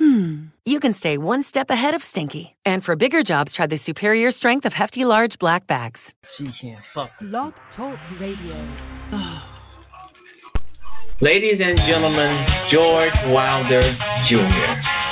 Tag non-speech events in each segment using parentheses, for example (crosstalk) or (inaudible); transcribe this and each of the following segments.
hmm, you can stay one step ahead of stinky. And for bigger jobs, try the superior strength of Hefty Large Black Bags. She can't fuck. Blog Talk Radio. Ladies and gentlemen, George Wilder Jr.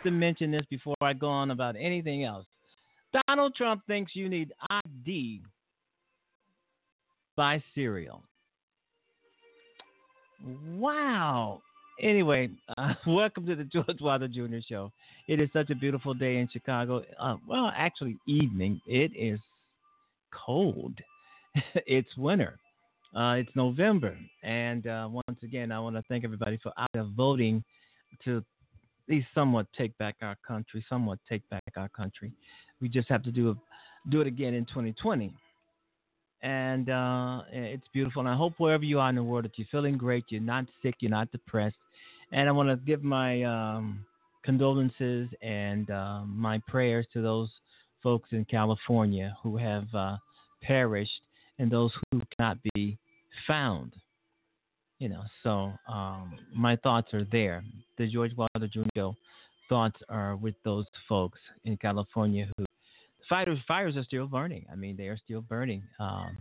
have to mention this before I go on about anything else. Donald Trump thinks you need ID by cereal. Wow. Anyway, uh, (laughs) welcome to the George Wilder Jr. Show. It is such a beautiful day in Chicago. Uh, well, actually, evening. It is cold. (laughs) it's winter. Uh, it's November, and uh, once again, I want to thank everybody for out voting to least somewhat take back our country. Somewhat take back our country. We just have to do do it again in 2020, and uh, it's beautiful. And I hope wherever you are in the world that you're feeling great, you're not sick, you're not depressed. And I want to give my um, condolences and uh, my prayers to those folks in California who have uh, perished and those who cannot be found. You know, so um, my thoughts are there. The George Wilder Jr. thoughts are with those folks in California who fires fires are still burning. I mean, they are still burning. Um,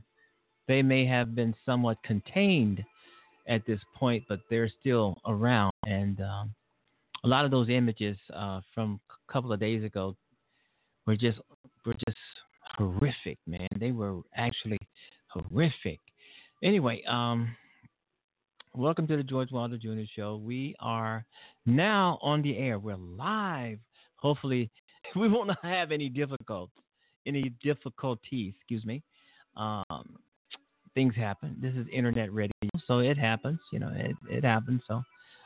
they may have been somewhat contained at this point, but they're still around. And um, a lot of those images uh, from a couple of days ago were just were just horrific, man. They were actually horrific. Anyway, um, welcome to the George Wilder Jr. Show. We are now on the air. We're live. Hopefully, (laughs) we won't have any difficult, any difficulties. Excuse me. Um, things happen. This is internet radio, so it happens. You know, it, it happens. So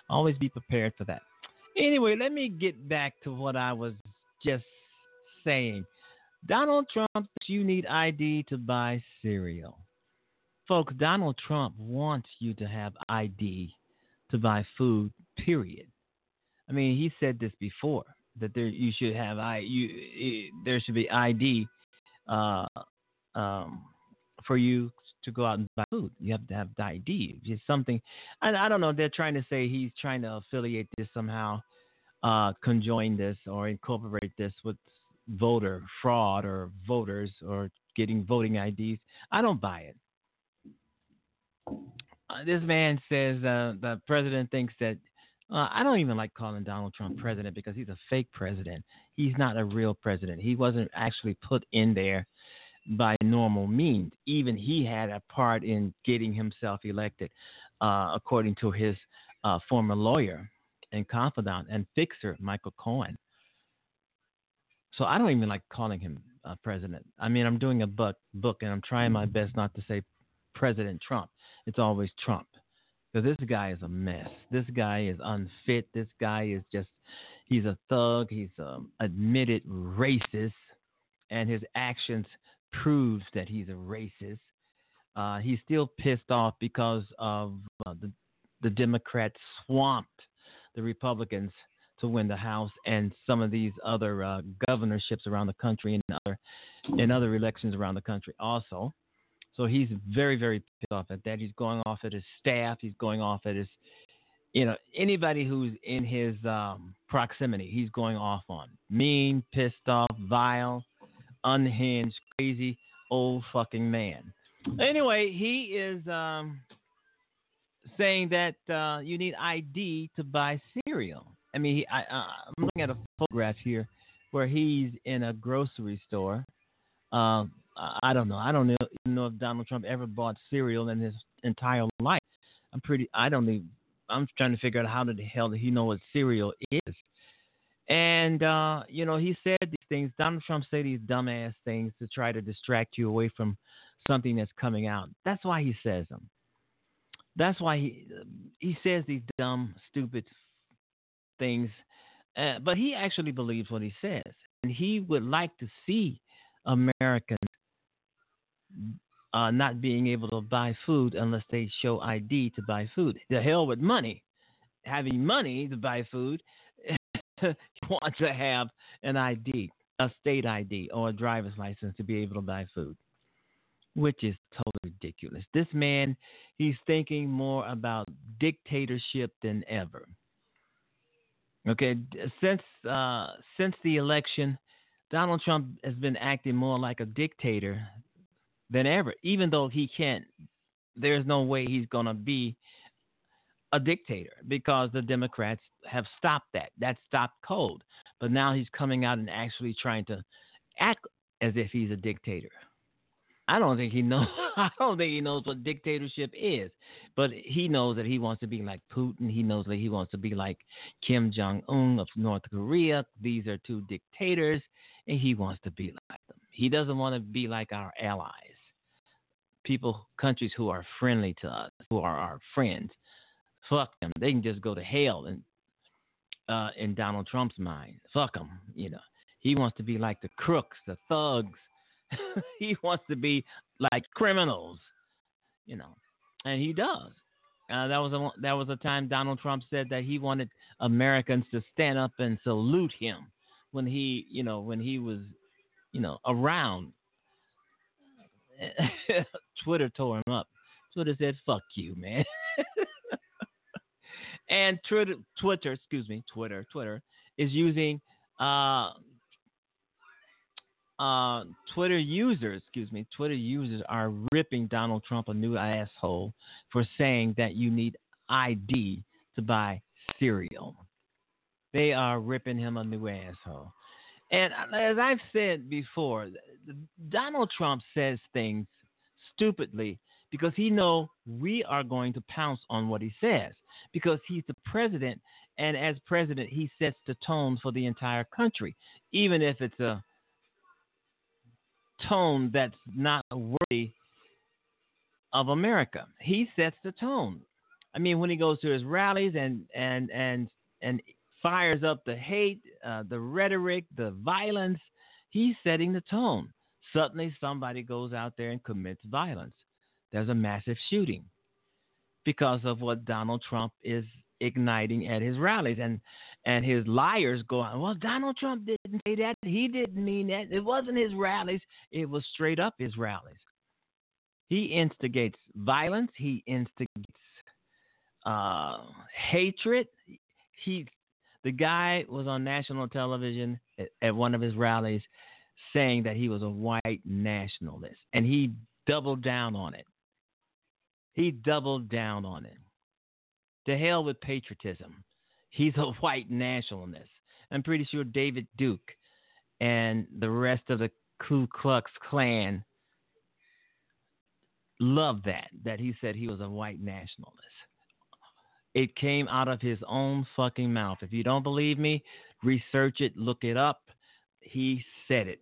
always be prepared for that. Anyway, let me get back to what I was just saying. Donald Trump, you need ID to buy cereal. Folks, Donald Trump wants you to have ID to buy food, period. I mean, he said this before that there you should have I you there should be ID uh, um, for you to go out and buy food. You have to have ID. It's something. I, I don't know. They're trying to say he's trying to affiliate this somehow, uh, conjoin this or incorporate this with voter fraud or voters or getting voting IDs. I don't buy it. Uh, this man says uh, the president thinks that uh, I don't even like calling Donald Trump president because he's a fake president. He's not a real president. He wasn't actually put in there by normal means. Even he had a part in getting himself elected, uh, according to his uh, former lawyer and confidant and fixer, Michael Cohen. So I don't even like calling him uh, president. I mean, I'm doing a book, book, and I'm trying my best not to say President Trump. It's always Trump. Because this guy is a mess. This guy is unfit. This guy is just, he's a thug. He's um, admitted racist. And his actions proves that he's a racist. Uh, he's still pissed off because of uh, the, the Democrats swamped the Republicans to win the House and some of these other uh, governorships around the country and other in other elections around the country also. So he's very, very pissed off at that. He's going off at his staff. He's going off at his, you know, anybody who's in his um, proximity. He's going off on mean, pissed off, vile, unhinged, crazy old fucking man. Anyway, he is um, saying that uh, you need ID to buy cereal. I mean, he, I, uh, I'm looking at a photograph here where he's in a grocery store. Uh, I don't know. I don't know, know if Donald Trump ever bought cereal in his entire life. I'm pretty. I don't even. I'm trying to figure out how the hell did he know what cereal is. And uh, you know, he said these things. Donald Trump said these dumbass things to try to distract you away from something that's coming out. That's why he says them. That's why he he says these dumb, stupid things. Uh, but he actually believes what he says, and he would like to see Americans uh, not being able to buy food unless they show ID to buy food. The hell with money. Having money to buy food, (laughs) you want to have an ID, a state ID, or a driver's license to be able to buy food, which is totally ridiculous. This man, he's thinking more about dictatorship than ever. Okay, since uh, since the election, Donald Trump has been acting more like a dictator than ever. Even though he can't, there's no way he's gonna be a dictator because the Democrats have stopped that. That stopped cold. But now he's coming out and actually trying to act as if he's a dictator. I don't think he knows. (laughs) I don't think he knows what dictatorship is, but he knows that he wants to be like Putin. He knows that he wants to be like Kim Jong Un of North Korea. These are two dictators, and he wants to be like them. He doesn't want to be like our allies, people, countries who are friendly to us, who are our friends. Fuck them. They can just go to hell. And uh, in Donald Trump's mind, fuck them. You know, he wants to be like the crooks, the thugs (laughs) he wants to be like criminals, you know, and he does. Uh, that was a that was a time Donald Trump said that he wanted Americans to stand up and salute him when he, you know, when he was, you know, around. (laughs) Twitter tore him up. Twitter said, "Fuck you, man." (laughs) and Twitter, Twitter, excuse me, Twitter, Twitter is using uh, uh, Twitter users, excuse me, Twitter users are ripping Donald Trump a new asshole for saying that you need ID to buy cereal. They are ripping him a new asshole. And uh, as I've said before, Donald Trump says things stupidly because he know we are going to pounce on what he says because he's the president and as president he sets the tone for the entire country even if it's a tone that's not worthy of America. He sets the tone. I mean, when he goes to his rallies and and and and fires up the hate, uh, the rhetoric, the violence, he's setting the tone. Suddenly, somebody goes out there and commits violence. There's a massive shooting because of what Donald Trump is igniting at his rallies. And and his liars go on, well, Donald Trump didn't say that. He didn't mean that. It wasn't his rallies. It was straight up his rallies. He instigates violence. He instigates uh, hatred. He, the guy was on national television at, at one of his rallies saying that he was a white nationalist, and he doubled down on it. He doubled down on it. To hell with patriotism. He's a (laughs) white nationalist. I'm pretty sure David Duke and the rest of the Ku Klux Klan loved that, that he said he was a white nationalist. It came out of his own fucking mouth. If you don't believe me, research it, look it up. He said it.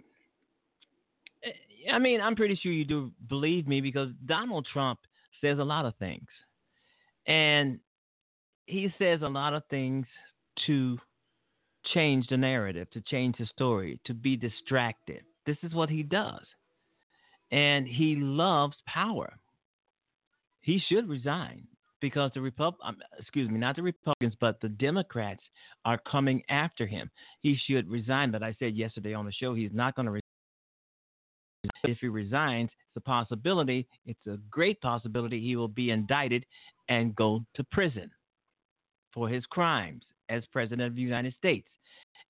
I mean, I'm pretty sure you do believe me because Donald Trump says a lot of things. And he says a lot of things to change the narrative, to change the story, to be distracted. This is what he does. And he loves power. He should resign because the Repub um, excuse me, not the Republicans, but the Democrats are coming after him. He should resign. But I said yesterday on the show he's not going to resign. If he resigns, it's a possibility. It's a great possibility he will be indicted and go to prison for his crimes as president of the United States.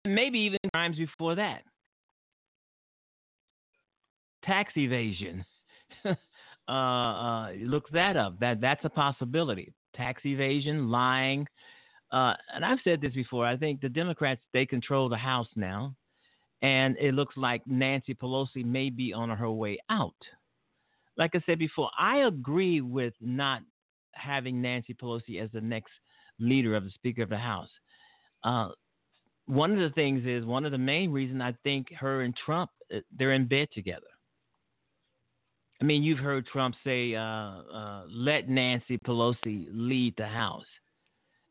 And maybe even crimes before that. Tax evasion. (laughs) uh, uh, look that up. That that's a possibility. Tax evasion, lying. Uh, and I've said this before. I think the Democrats they control the House now, and it looks like Nancy Pelosi may be on her way out. Like I said before, I agree with not having Nancy Pelosi as the next leader of the Speaker of the House. Uh, one of the things is one of the main reasons I think her and Trump uh, they're in bed together. I mean, you've heard Trump say, uh, uh, "Let Nancy Pelosi lead the House,"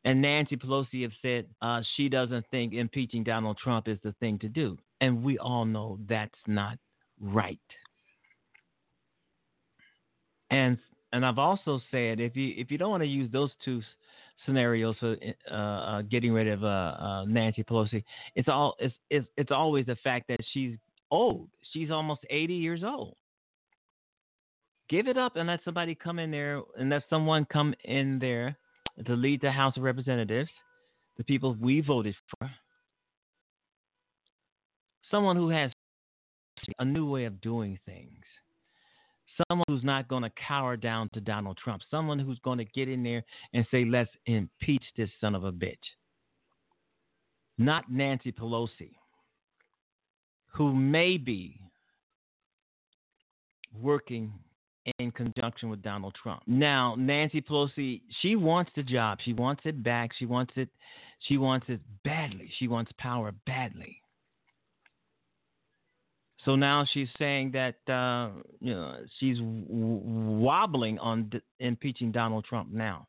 and Nancy Pelosi have said uh, she doesn't think impeaching Donald Trump is the thing to do, and we all know that's not right. And and I've also said if you if you don't want to use those two scenarios for uh, uh, getting rid of uh, uh, Nancy Pelosi, it's all it's, it's it's always the fact that she's old. She's almost 80 years old. Give it up and let somebody come in there and let someone come in there to lead the House of Representatives, the people we voted for. Someone who has a new way of doing things someone who's not going to cower down to Donald Trump, someone who's going to get in there and say, let's impeach this son of a bitch. Not Nancy Pelosi, who may be working in conjunction with Donald Trump. Now, Nancy Pelosi, she wants the job. She wants it back. She wants it she wants it badly. She wants power badly. So now she's saying that uh, you know she's w- wobbling on d- impeaching Donald Trump now.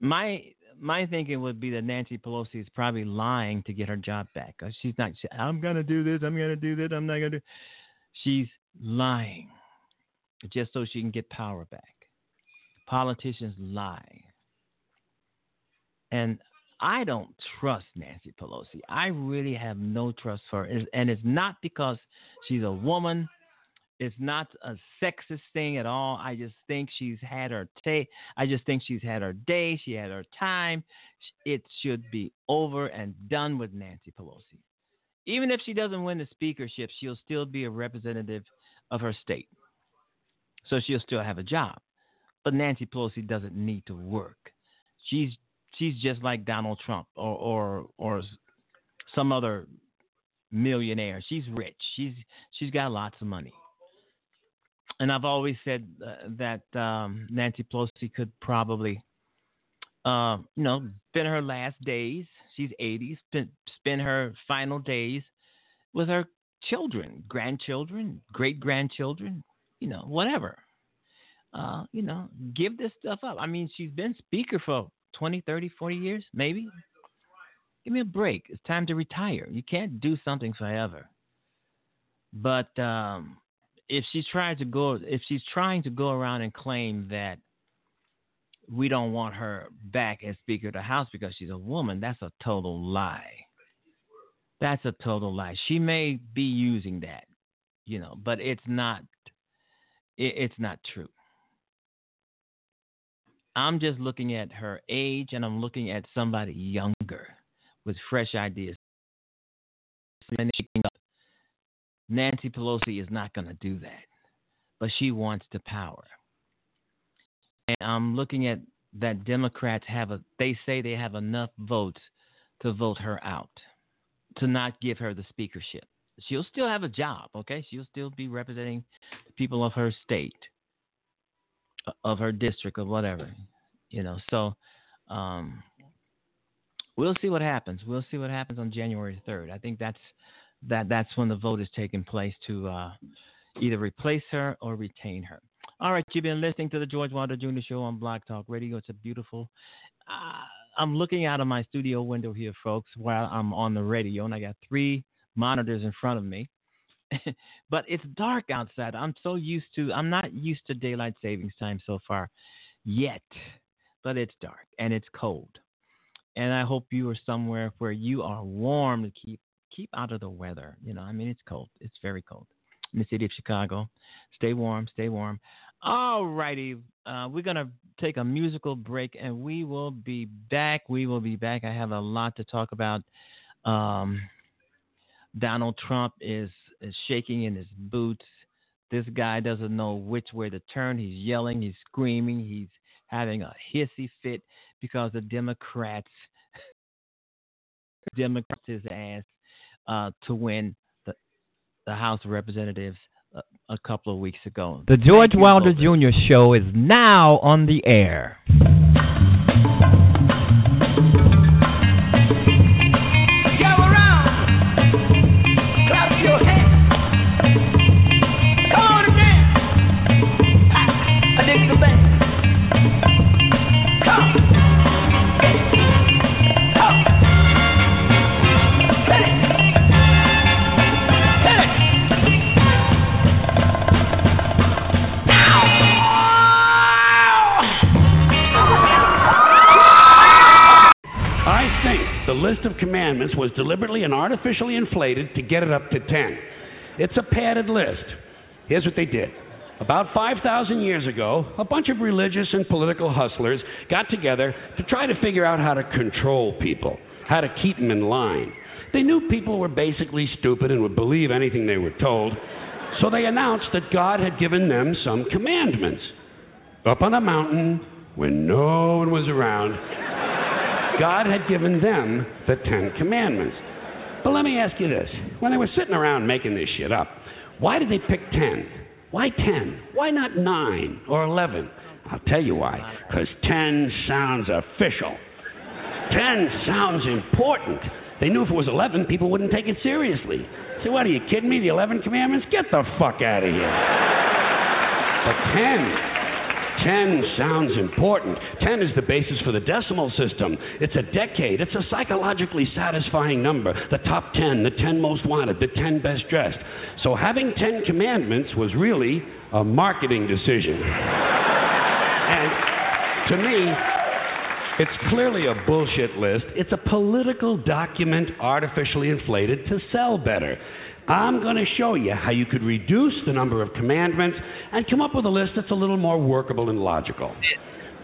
My my thinking would be that Nancy Pelosi is probably lying to get her job back. She's not. She, I'm gonna do this. I'm gonna do this. I'm not gonna do. She's lying just so she can get power back. Politicians lie, and I don't trust Nancy Pelosi. I really have no trust for her. And it's not because she's a woman. It's not a sexist thing at all. I just think she's had her day. I just think she's had her day. She had her time. It should be over and done with Nancy Pelosi. Even if she doesn't win the speakership, she'll still be a representative of her state. So she'll still have a job. But Nancy Pelosi doesn't need to work. She's she's just like Donald Trump or or or some other millionaire. She's rich. She's she's got lots of money. And I've always said uh, that um, Nancy Pelosi could probably, uh, you know, spend her last days. She's 80. Spend spend her final days with her children, grandchildren, great grandchildren. You know, whatever. Uh, you know, give this stuff up. I mean, she's been speaker for 20, 30, 40 years, maybe. Give me a break. It's time to retire. You can't do something forever. But um, if she's trying to go, if she's trying to go around and claim that we don't want her back as Speaker of the House because she's a woman, that's a total lie. That's a total lie. She may be using that, you know, but it's not it, it's not true. I'm just looking at her age and I'm looking at somebody younger with fresh ideas. Nancy Pelosi is not going to do that, but she wants the power. And I'm looking at that Democrats have a, they say they have enough votes to vote her out, to not give her the speakership. She'll still have a job, okay? She'll still be representing the people of her state of her district or whatever, you know. So um, we'll see what happens. We'll see what happens on January 3rd. I think that's that that's when the vote is taking place to uh, either replace her or retain her. All right, you've been listening to the George Wilder Jr. Show on Blog Talk Radio. It's a beautiful. Uh, I'm looking out of my studio window here, folks, while I'm on the radio, and I got three monitors in front of me. (laughs) but it's dark outside. I'm so used to, I'm not used to daylight savings time so far yet, but it's dark and it's cold. And I hope you are somewhere where you are warm to keep keep out of the weather. You know, I mean, it's cold. It's very cold in the city of Chicago. Stay warm, stay warm. All righty. Uh, we're going to take a musical break and we will be back. We will be back. I have a lot to talk about. Um, Donald Trump is, is shaking in his boots. This guy doesn't know which way to turn. He's yelling, he's screaming, he's having a hissy fit because the Democrats (laughs) Democrats his ass uh, to win the the House of Representatives a, couple of weeks ago. The George Wilder Jr. Show is now on the air. Was deliberately and artificially inflated to get it up to 10. It's a padded list. Here's what they did. About 5,000 years ago, a bunch of religious and political hustlers got together to try to figure out how to control people, how to keep them in line. They knew people were basically stupid and would believe anything they were told, so they announced that God had given them some commandments. Up on a mountain, when no one was around, God had given them the Ten Commandments. But let me ask you this when they were sitting around making this shit up, why did they pick 10? Why 10? Why not 9 or 11? I'll tell you why. Because 10 sounds official. 10 sounds important. They knew if it was 11, people wouldn't take it seriously. Say, what are you kidding me? The 11 commandments? Get the fuck out of here. But 10, 10 sounds important. 10 is the basis for the decimal system. It's a decade. It's a psychologically satisfying number. The top 10, the 10 most wanted, the 10 best dressed. So having 10 commandments was really a marketing decision. and to me, it's clearly a bullshit list. It's a political document artificially inflated to sell better. I'm going to show you how you could reduce the number of commandments and come up with a list that's a little more workable and logical.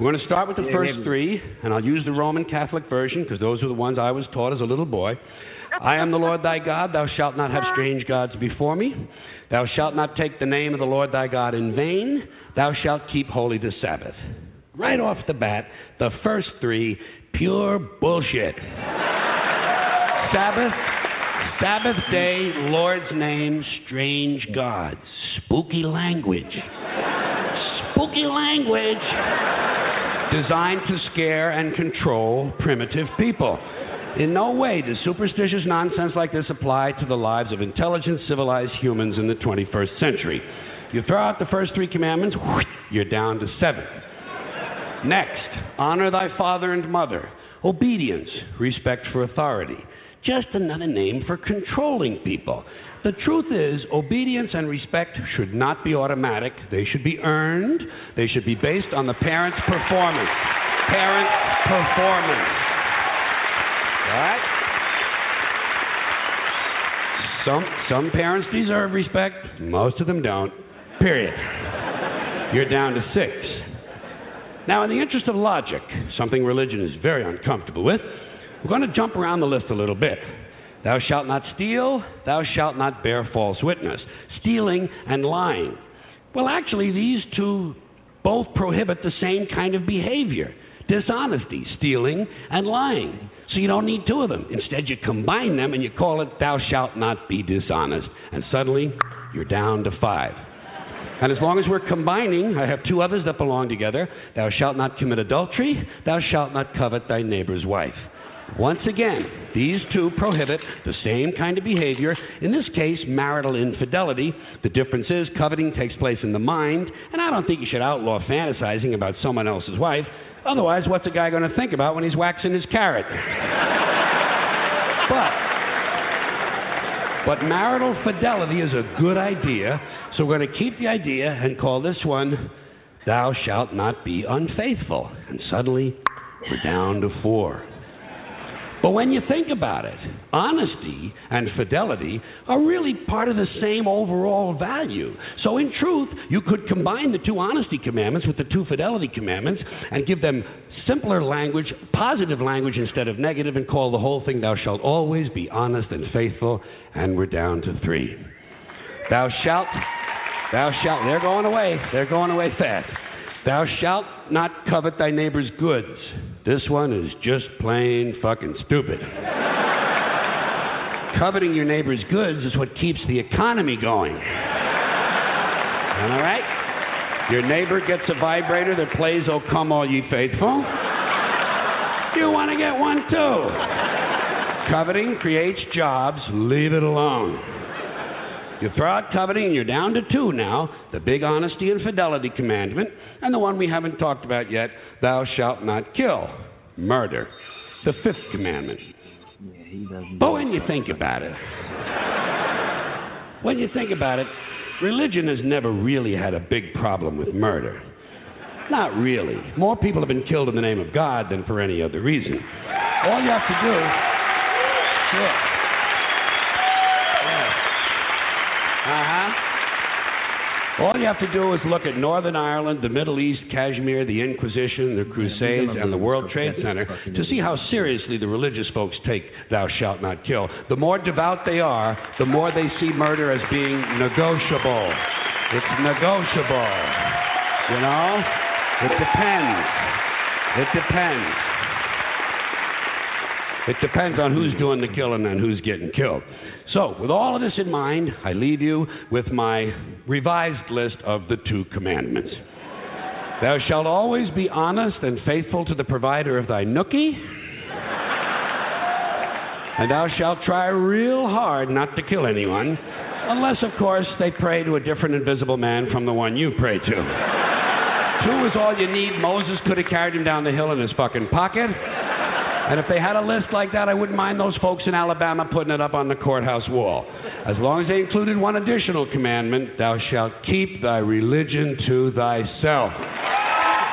We're going to start with the first three, and I'll use the Roman Catholic version because those are the ones I was taught as a little boy. I am the Lord thy God. Thou shalt not have strange gods before me. Thou shalt not take the name of the Lord thy God in vain. Thou shalt keep holy the Sabbath. Right off the bat, the first three, pure bullshit. Sabbath, Sabbath day, Lord's name, strange gods, spooky language. Spooky language designed to scare and control primitive people. In no way does superstitious nonsense like this apply to the lives of intelligent, civilized humans in the 21st century. You throw out the first three commandments, you're down to seven. Next, honor thy father and mother. Obedience, respect for authority just another name for controlling people. The truth is, obedience and respect should not be automatic. They should be earned. They should be based on the parent's performance. Parent performance. All right? Some, some parents deserve respect, most of them don't. Period. you're down to six. Now, in the interest of logic, something religion is very uncomfortable with, we're going to jump around the list a little bit. Thou shalt not steal, thou shalt not bear false witness. Stealing and lying. Well, actually, these two both prohibit the same kind of behavior dishonesty, stealing, and lying. So you don't need two of them. Instead, you combine them and you call it, Thou shalt not be dishonest. And suddenly, you're down to five. And as long as we're combining, I have two others that belong together. Thou shalt not commit adultery, thou shalt not covet thy neighbor's wife. Once again, these two prohibit the same kind of behavior, in this case, marital infidelity. The difference is coveting takes place in the mind, and I don't think you should outlaw fantasizing about someone else's wife. Otherwise, what's a guy going to think about when he's waxing his carrot? but, but marital fidelity is a good idea, so we're going to keep the idea and call this one, Thou Shalt Not Be Unfaithful. And suddenly, we're down to four. But when you think about it, honesty and fidelity are really part of the same overall value. So, in truth, you could combine the two honesty commandments with the two fidelity commandments and give them simpler language, positive language instead of negative, and call the whole thing, Thou shalt always be honest and faithful. And we're down to three. Thou shalt, thou shalt, they're going away, they're going away fast. Thou shalt not covet thy neighbor's goods. This one is just plain fucking stupid. Coveting your neighbor's goods is what keeps the economy going. All right? Your neighbor gets a vibrator that plays Oh Come All Ye Faithful. You want to get one too. Coveting creates jobs. Leave it alone. You throw out coveting, and you're down to two now the big honesty and fidelity commandment, and the one we haven't talked about yet thou shalt not kill. Murder. The fifth commandment. Yeah. But when you think about it, when you think about it, religion has never really had a big problem with murder. Not really. More people have been killed in the name of God than for any other reason. All you have to do. Sure. Uh huh. All you have to do is look at Northern Ireland, the Middle East, Kashmir, the Inquisition, the Crusades, and the World Trade Center to see how seriously the religious folks take Thou Shalt Not Kill. The more devout they are, the more they see murder as being negotiable. It's negotiable. You know? It depends. It depends. It depends on who's doing the killing and who's getting killed. So, with all of this in mind, I leave you with my revised list of the two commandments. Thou shalt always be honest and faithful to the provider of thy nookie. And thou shalt try real hard not to kill anyone, unless, of course, they pray to a different invisible man from the one you pray to. Two is all you need. Moses could have carried him down the hill in his fucking pocket. And if they had a list like that, I wouldn't mind those folks in Alabama putting it up on the courthouse wall. As long as they included one additional commandment thou shalt keep thy religion to thyself.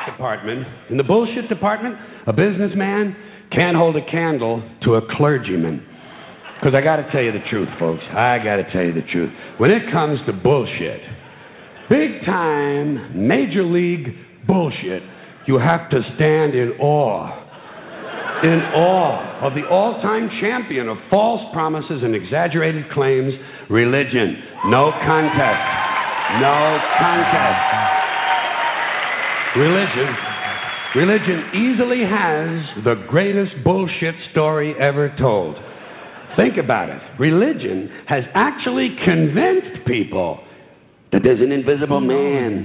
Department. In the bullshit department, a businessman can't hold a candle to a clergyman. Because I got to tell you the truth, folks. I got to tell you the truth. When it comes to bullshit, big time, major league bullshit, you have to stand in awe in awe of the all time champion of false promises and exaggerated claims, religion. No contest. No contest. Religion. Religion easily has the greatest bullshit story ever told. Think about it. Religion has actually convinced people that there's an invisible man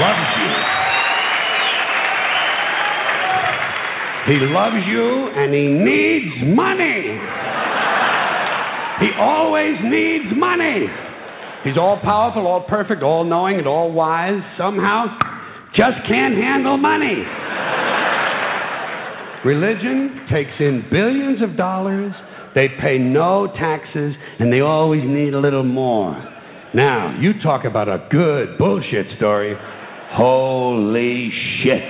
Loves you. He loves you and he needs money. He always needs money. He's all powerful, all perfect, all knowing, and all wise. Somehow, just can't handle money. Religion takes in billions of dollars, they pay no taxes, and they always need a little more. Now, you talk about a good bullshit story. Holy shit.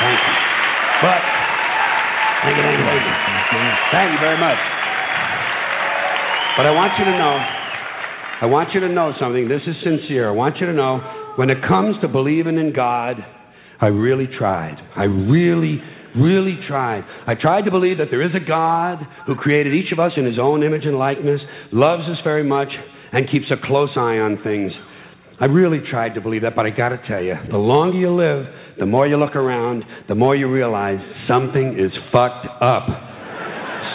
Thank you. But, thank you, thank you, thank you. Thank you very much. But I want you to know, I want you to know something. This is sincere. I want you to know, when it comes to believing in God, I really tried. I really, really tried. I tried to believe that there is a God who created each of us in his own image and likeness, loves us very much, and keeps a close eye on things. I really tried to believe that, but I got to tell you, the longer you live, the more you look around, the more you realize something is fucked up.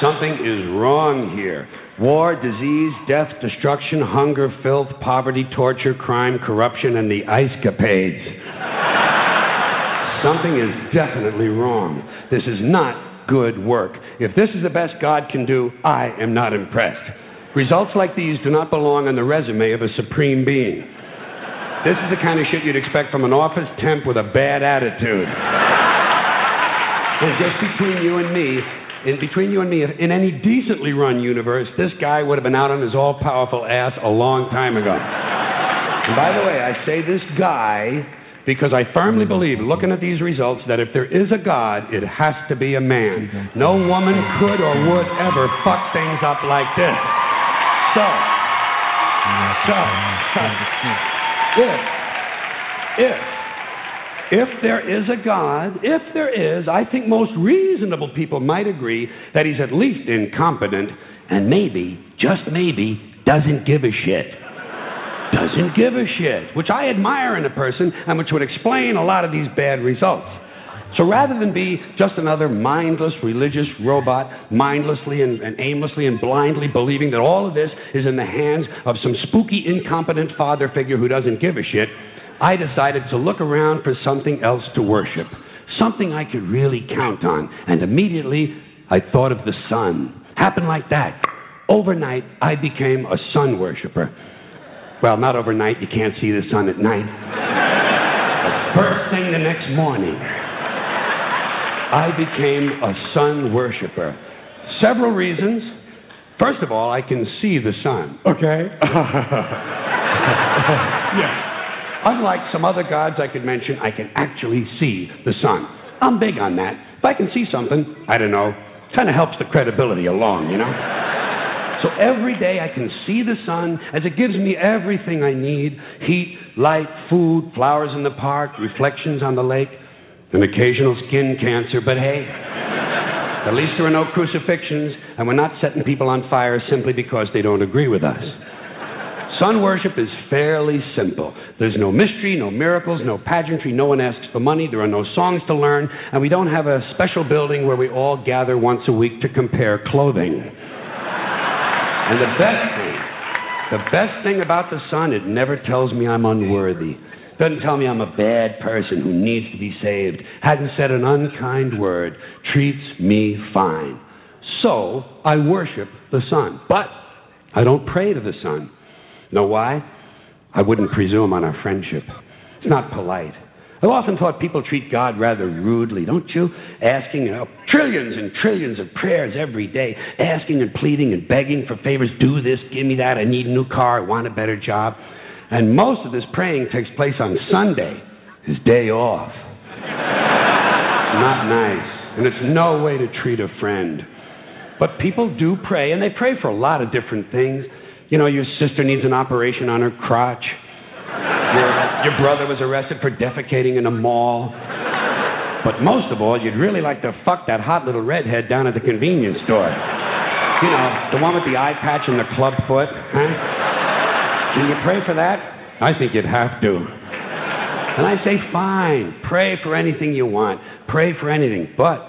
something is wrong here. War, disease, death, destruction, hunger, filth, poverty, torture, crime, corruption, and the ice capades. Something is definitely wrong. This is not good work. If this is the best God can do, I am not impressed. Results like these do not belong on the resume of a supreme being. This is the kind of shit you'd expect from an office temp with a bad attitude. And just between you and me, in between you and me, in any decently run universe, this guy would have been out on his all powerful ass a long time ago. And by the way, I say this guy because I firmly believe, looking at these results, that if there is a God, it has to be a man. No woman could or would ever fuck things up like this. So, so, if, if, if there is a God, if there is, I think most reasonable people might agree that he's at least incompetent and maybe, just maybe, doesn't give a shit. Doesn't give a shit, which I admire in a person and which would explain a lot of these bad results. So rather than be just another mindless religious robot, mindlessly and, and, aimlessly and blindly believing that all of this is in the hands of some spooky, incompetent father figure who doesn't give a shit, I decided to look around for something else to worship, something I could really count on. And immediately I thought of the sun. Happened like that. Overnight, I became a sun worshiper. Well, not overnight, you can't see the sun at night. but first thing the next morning, I became a sun worshiper. Several reasons. First of all, I can see the sun, okay? (laughs) yeah. Unlike some other gods I could mention, I can actually see the sun. I'm big on that. If I can see something, I don't know, kind of helps the credibility along, you know? So every day I can see the sun as it gives me everything I need heat, light, food, flowers in the park, reflections on the lake, an occasional skin cancer. But hey, at least there are no crucifixions, and we're not setting people on fire simply because they don't agree with us. Sun worship is fairly simple. There's no mystery, no miracles, no pageantry, no one asks for money, there are no songs to learn, and we don't have a special building where we all gather once a week to compare clothing. And the best thing, the best thing about the sun, it never tells me I'm unworthy. Doesn't tell me I'm a bad person who needs to be saved. Hasn't said an unkind word. Treats me fine. So I worship the sun. But I don't pray to the sun. Know why? I wouldn't presume on our friendship. It's not polite. I've often thought people treat God rather rudely, don't you? Asking you know, trillions and trillions of prayers every day, asking and pleading and begging for favors. Do this, give me that. I need a new car. I want a better job. And most of this praying takes place on Sunday, his day off. Not nice. And it's no way to treat a friend. But people do pray, and they pray for a lot of different things. You know, your sister needs an operation on her crotch. Your, your brother was arrested for defecating in a mall. But most of all, you'd really like to fuck that hot little redhead down at the convenience store. You know, the one with the eye patch and the club foot, huh? Can you pray for that? I think you'd have to. And I say, fine, pray for anything you want. Pray for anything. But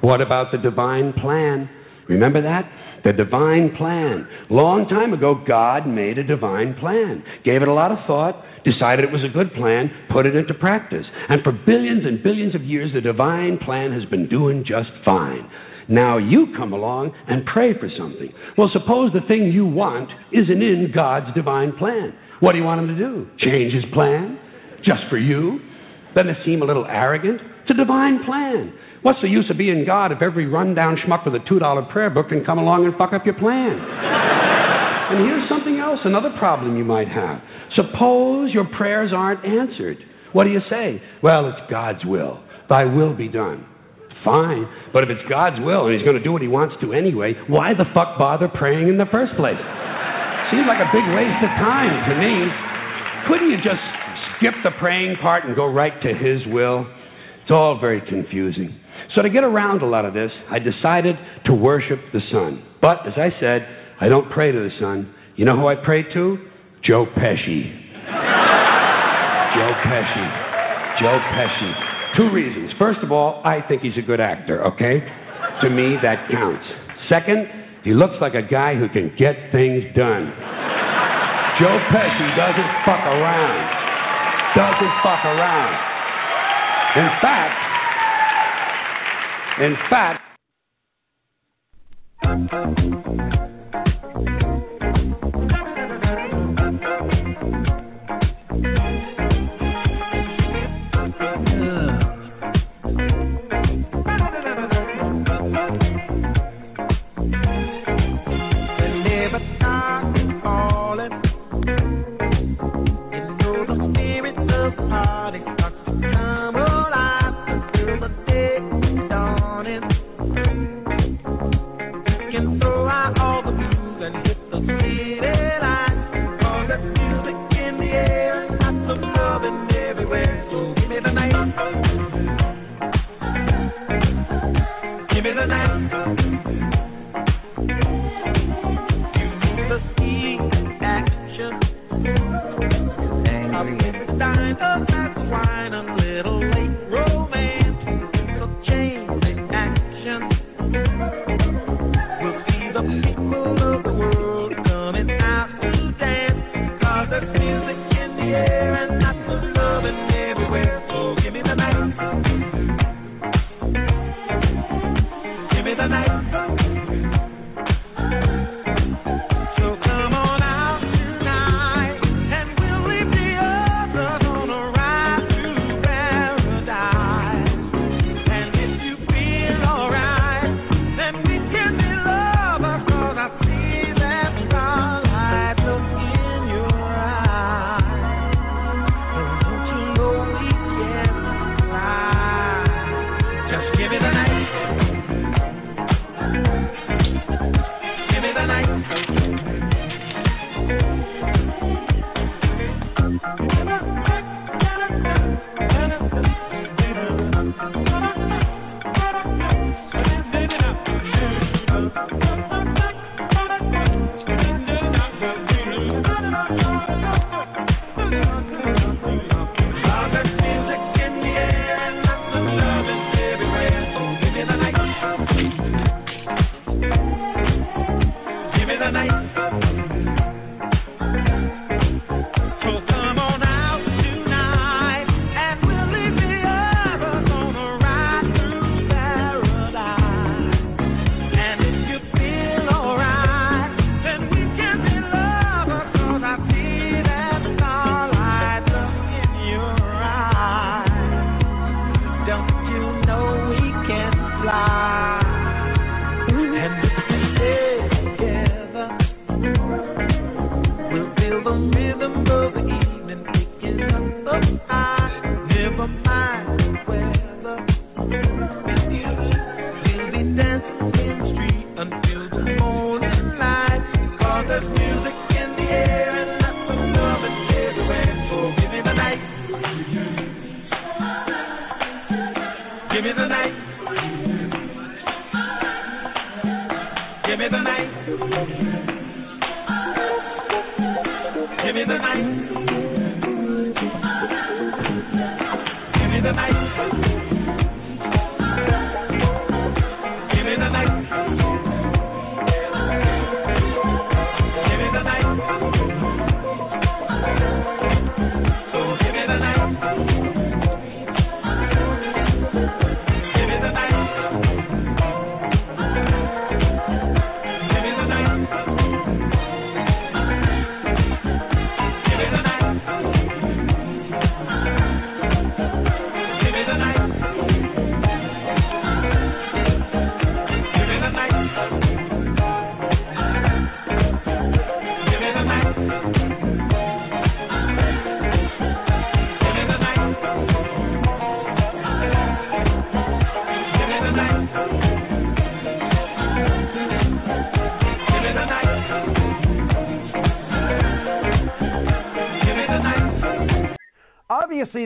what about the divine plan? Remember that? The divine plan. Long time ago, God made a divine plan. Gave it a lot of thought, decided it was a good plan, put it into practice. And for billions and billions of years, the divine plan has been doing just fine. Now you come along and pray for something. Well, suppose the thing you want isn't in God's divine plan. What do you want him to do? Change his plan? Just for you? Doesn't it seem a little arrogant? It's a divine plan. What's the use of being God if every rundown schmuck with a $2 prayer book can come along and fuck up your plan? and here's something else, another problem you might have. Suppose your prayers aren't answered. What do you say? Well, it's God's will. Thy will be done. Fine. But if it's God's will and He's going to do what He wants to anyway, why the fuck bother praying in the first place? Seems like a big waste of time to me. Couldn't you just skip the praying part and go right to His will? It's all very confusing. So, to get around a lot of this, I decided to worship the sun. But, as I said, I don't pray to the sun. You know who I pray to? Joe Pesci. Joe Pesci. Joe Pesci. Two reasons. First of all, I think he's a good actor, okay? To me, that counts. Second, he looks like a guy who can get things done. Joe Pesci doesn't fuck around. Doesn't fuck around. In fact, in fact,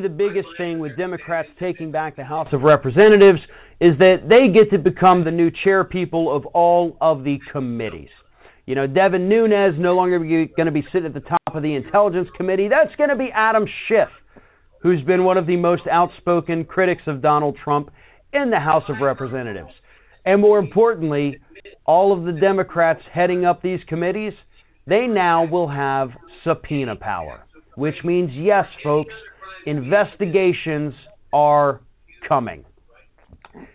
the biggest thing with Democrats taking back the House of Representatives is that they get to become the new chair people of all of the committees. You know, Devin Nunes no longer going to be sitting at the top of the Intelligence Committee. That's going to be Adam Schiff, who's been one of the most outspoken critics of Donald Trump in the House of Representatives. And more importantly, all of the Democrats heading up these committees, they now will have subpoena power, which means, yes, folks, investigations are coming.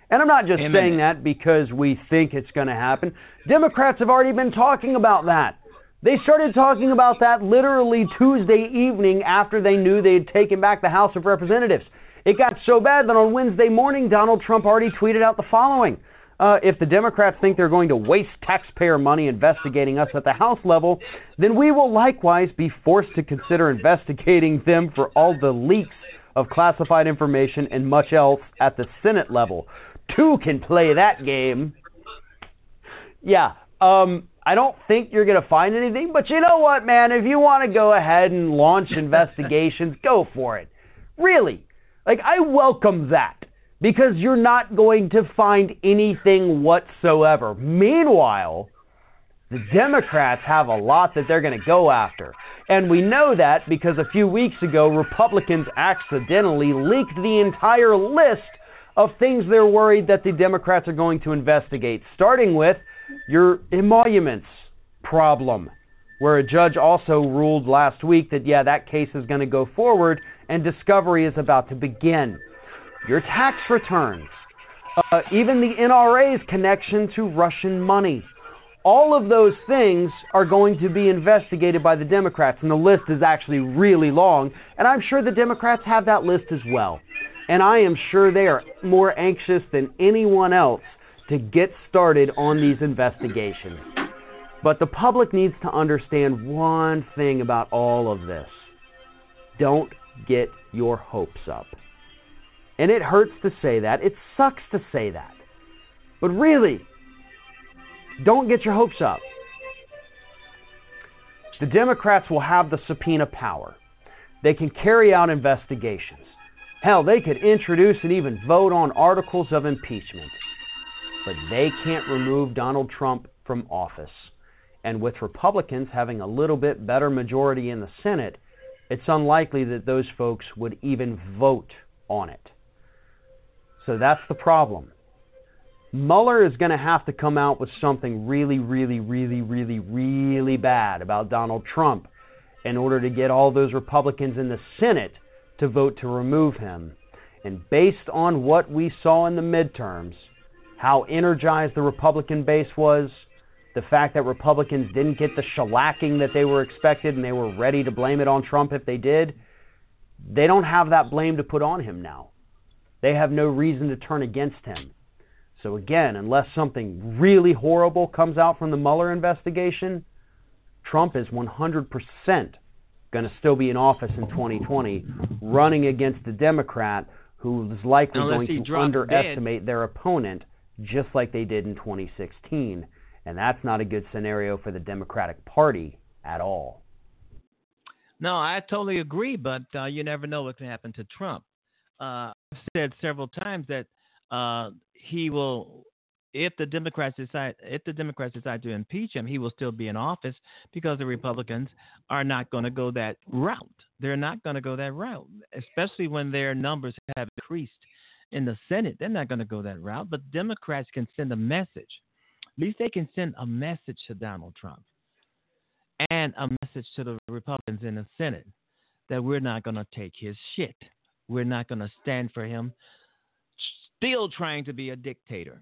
And I'm not just Amen. saying that because we think it's going to happen. Democrats have already been talking about that. They started talking about that literally Tuesday evening after they knew they had taken back the House of Representatives. It got so bad that on Wednesday morning, Donald Trump already tweeted out the following. Uh, if the Democrats think they're going to waste taxpayer money investigating us at the House level, then we will likewise be forced to consider investigating them for all the leaks of classified information and much else at the Senate level. Two can play that game. Yeah, um, I don't think you're going to find anything, but you know what, man? If you want to go ahead and launch (laughs) investigations, go for it. Really. Like, I welcome that because you're not going to find anything whatsoever. Meanwhile, the Democrats have a lot that they're going to go after. And we know that because a few weeks ago, Republicans accidentally leaked the entire list of things they're worried that the Democrats are going to investigate, starting with your emoluments problem, where a judge also ruled last week that, yeah, that case is going to go forward and discovery is about to begin. Your tax returns, uh, even the NRA's connection to Russian money. All of those things are going to be investigated by the Democrats, and the list is actually really long, and I'm sure the Democrats have that list as well. And I am sure they are more anxious than anyone else to get started on these investigations. But the public needs to understand one thing about all of this don't get your hopes up. And it hurts to say that, it sucks to say that. But really, don't get your hopes up. The Democrats will have the subpoena power. They can carry out investigations. Hell, they could introduce and even vote on articles of impeachment. But they can't remove Donald Trump from office. And with Republicans having a little bit better majority in the Senate, it's unlikely that those folks would even vote on it. So that's the problem. Mueller is going to have to come out with something really, really, really, really, really bad about Donald Trump in order to get all those Republicans in the Senate to vote to remove him. And based on what we saw in the midterms, how energized the Republican base was, the fact that Republicans didn't get the shellacking that they were expected and they were ready to blame it on Trump if they did, they don't have that blame to put on him now. They have no reason to turn against him. So, again, unless something really horrible comes out from the Mueller investigation, Trump is 100% going to still be in office in 2020, running against a Democrat who is likely Unless going to underestimate their opponent, just like they did in 2016. And that's not a good scenario for the Democratic Party at all. No, I totally agree, but uh, you never know what can happen to Trump. Uh, I've said several times that uh, he will, if the Democrats decide, if the Democrats decide to impeach him, he will still be in office because the Republicans are not going to go that route. They're not going to go that route, especially when their numbers have increased in the Senate. They're not going to go that route, but Democrats can send a message. At least they can send a message to Donald Trump and a message to the Republicans in the Senate that we're not going to take his shit. We're not going to stand for him still trying to be a dictator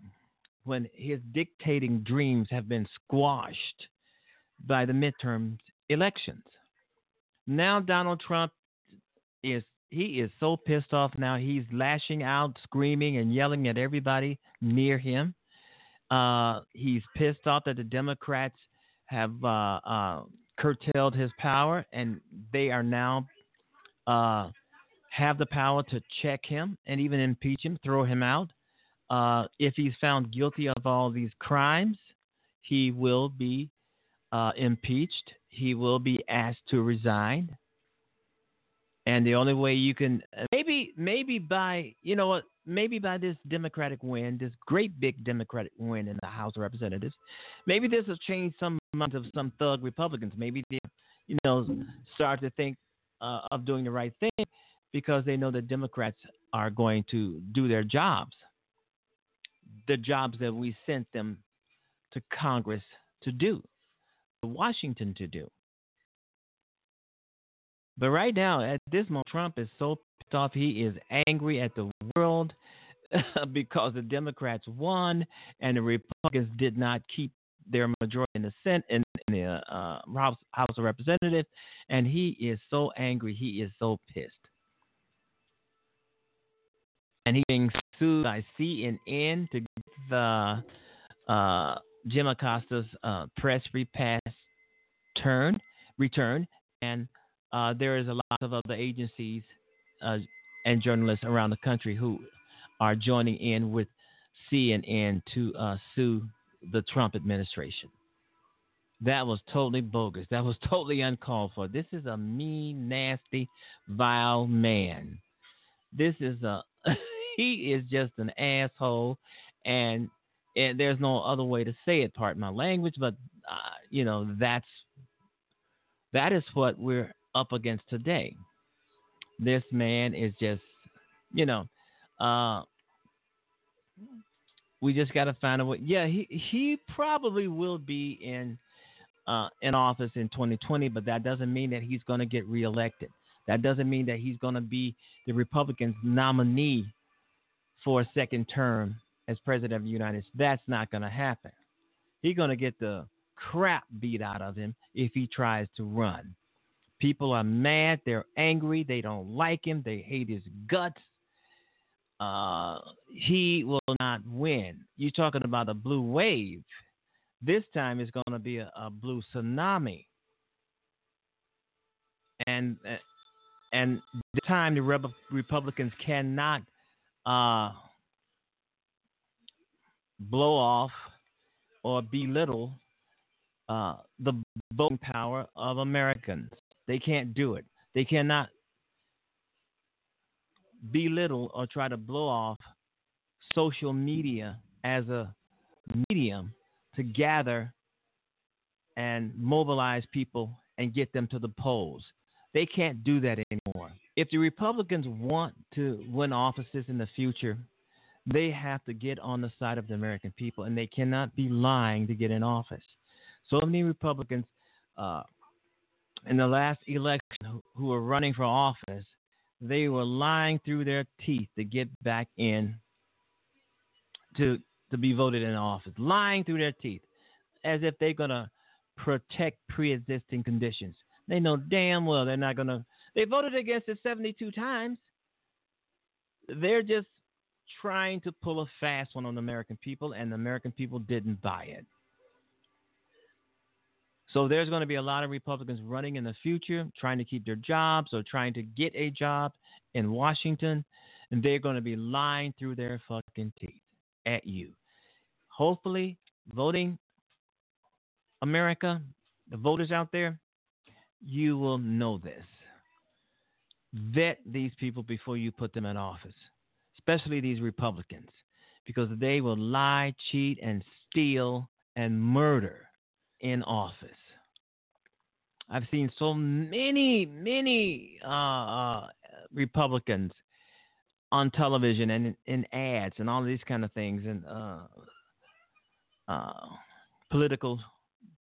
when his dictating dreams have been squashed by the midterm elections. Now Donald Trump is he is so pissed off now he's lashing out, screaming and yelling at everybody near him. Uh, he's pissed off that the Democrats have uh, uh, curtailed his power, and they are now uh, have the power to check him and even impeach him, throw him out. Uh, if he's found guilty of all these crimes, he will be uh, impeached. He will be asked to resign. And the only way you can maybe maybe by you know what maybe by this Democratic win, this great big Democratic win in the House of Representatives, maybe this will change some minds of some thug Republicans. Maybe they you know start to think uh, of doing the right thing because they know that Democrats are going to do their jobs, the jobs that we sent them to Congress to do, to Washington to do. But right now, at this moment, Trump is so pissed off. He is angry at the world (laughs) because the Democrats won and the Republicans did not keep their majority in the Senate in, in the uh, House of Representatives, and he is so angry. He is so pissed, and he's being sued by CNN to get the uh, Jim Acosta's uh, press free pass turn return, and uh, there is a lot of other agencies uh, and journalists around the country who are joining in with CNN to uh, sue the Trump administration. That was totally bogus. That was (laughs) totally uncalled for. This is a mean, nasty, vile man. This is a (laughs) he is just an asshole, and and there's no other way to say it. Pardon my language, but uh, you know that's that is what we're up against today. This man is just, you know, uh, we just got to find a way. Yeah, he he probably will be in uh, in office in 2020, but that doesn't mean that he's going to get reelected. That doesn't mean that he's going to be the Republicans' nominee for a second term as president of the United States. That's not going to happen. He's going to get the crap beat out of him if he tries to run. People are mad. They're angry. They don't like him. They hate his guts. Uh, he will not win. You're talking about a blue wave. This time it's going to be a, a blue tsunami. And uh, and the time the Rep- Republicans cannot uh, blow off or belittle uh, the voting power of Americans. They can't do it. They cannot belittle or try to blow off social media as a medium to gather and mobilize people and get them to the polls. They can't do that anymore. If the Republicans want to win offices in the future, they have to get on the side of the American people, and they cannot be lying to get in office. So many Republicans uh, in the last election who were running for office, they were lying through their teeth to get back in to to be voted in office, lying through their teeth, as if they're gonna protect pre-existing conditions. They know damn well they're not gonna. They voted against it 72 times. They're just trying to pull a fast one on the American people, and the American people didn't buy it. So there's going to be a lot of Republicans running in the future, trying to keep their jobs or trying to get a job in Washington, and they're going to be lying through their fucking teeth at you. Hopefully, voting America, the voters out there, you will know this. Vet these people before you put them in office, especially these Republicans, because they will lie, cheat, and steal and murder in office. I've seen so many, many uh, uh, Republicans on television and in, ads and all these kind of things and uh, uh, political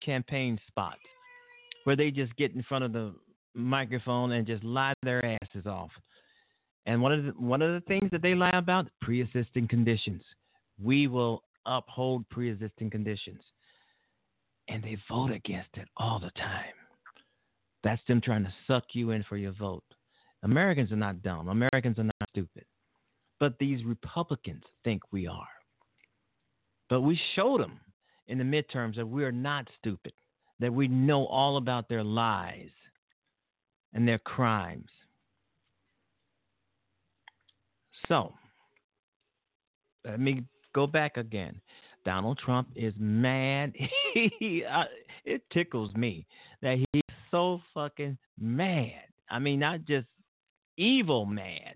campaign spots where they just get in front of the microphone and just lie their asses off. And one of the, one of the things that they lie about pre-existing conditions. We will uphold pre-existing conditions and they vote against it all the time. That's them trying to suck you in for your vote. Americans are not dumb. Americans are not stupid. But these Republicans think we are. But we showed them in the midterms that we are not stupid, that we know all about their lies and their crimes. So, let me go back again. Donald Trump is mad. (laughs) he, uh, it tickles me that he's so fucking mad. I mean, not just evil mad.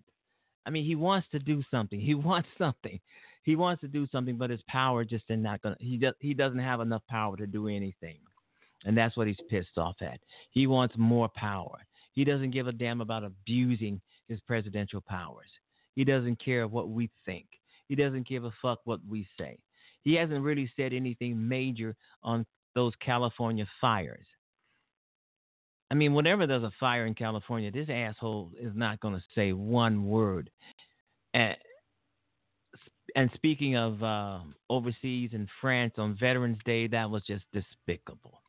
I mean, he wants to do something. He (laughs) wants something. He wants to do something, but his power just is not gonna. He does. He doesn't have enough power to do anything, and that's what he's pissed off at. He wants more power. He doesn't give a damn about abusing his presidential powers. He doesn't care what we think. He doesn't give a fuck what we say. He hasn't really said anything major on those California fires. I mean, whenever there's a fire in California, this asshole is not going to say one word. And, and speaking of uh, overseas in France on Veterans Day, that was just despicable.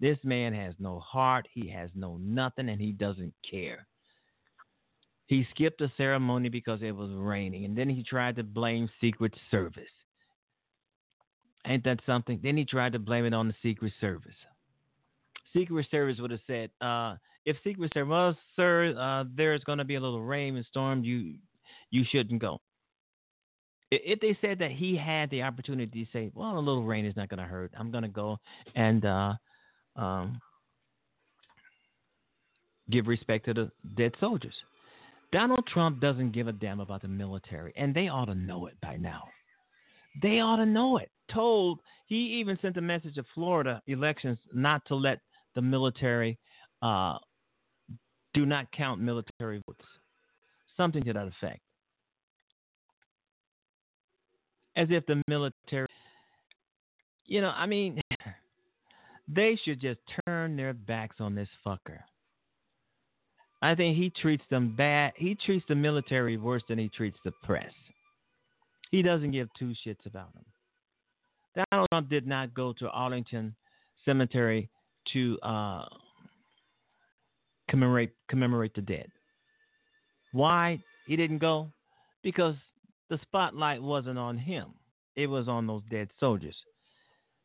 This man has no heart, he has no nothing, and he doesn't care. He skipped the ceremony because it was raining, and then he tried to blame Secret Service. Ain't that something? Then he tried to blame it on the Secret Service. Secret Service would have said, uh, if Secret Service, well, sir, uh, there's going to be a little rain and storm, you you shouldn't go. If they said that he had the opportunity to say, well, a little rain is not going to hurt, I'm going to go and uh, um, give respect to the dead soldiers. Donald Trump doesn't give a damn about the military, and they ought to know it by now. They ought to know it. Told he even sent a message to Florida elections not to let the military uh, do not count military votes, something to that effect. As if the military, you know, I mean, they should just turn their backs on this fucker. I think he treats them bad. He treats the military worse than he treats the press. He doesn't give two shits about them. Donald Trump did not go to Arlington Cemetery to uh, commemorate commemorate the dead. Why he didn't go? Because the spotlight wasn't on him. It was on those dead soldiers.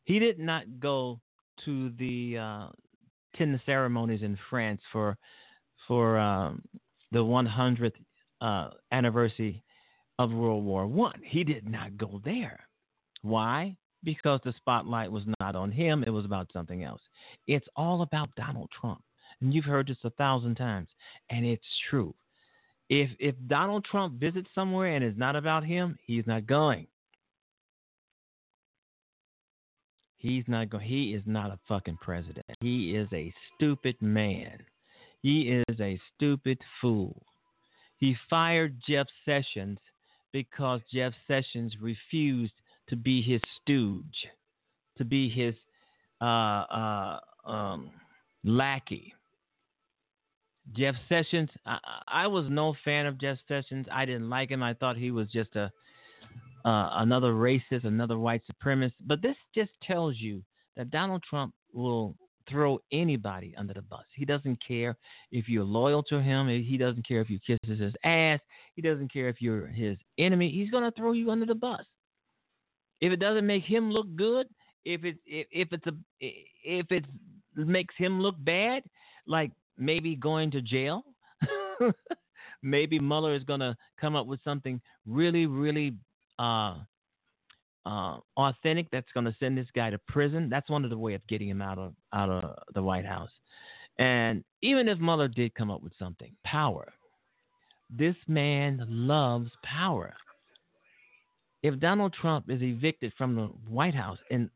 He did not go to the uh, ten ceremonies in France for for um, the 100th uh, anniversary of World War One. He did not go there. Why? Because the spotlight was not on him. It was about something else. It's all about Donald Trump, and you've heard this a thousand times, and it's true. If if Donald Trump visits somewhere and it's not about him, he's not going. He's not going. He is not a fucking president. He is a stupid man. He is a stupid fool. He fired Jeff Sessions because Jeff Sessions refused to be his stooge, to be his uh, uh, um, lackey. Jeff Sessions, I, I, was no fan of Jeff Sessions. I didn't like him. I thought he was just a uh, another racist, another white supremacist. But this just tells you that Donald Trump will throw anybody under the bus. He doesn't care if you're loyal to him. He doesn't care if you kiss his ass. He doesn't care if you're his enemy. He's going to throw you under the bus. If it doesn't make him look good, if it if, if it's a if it makes him look bad, like maybe going to jail, (laughs) maybe Mueller is going to come up with something really really uh, uh, authentic that's going to send this guy to prison. That's one of the way of getting him out of out of the White House. And even if Mueller did come up with something, power. This man loves power. If Donald Trump is evicted from the White House and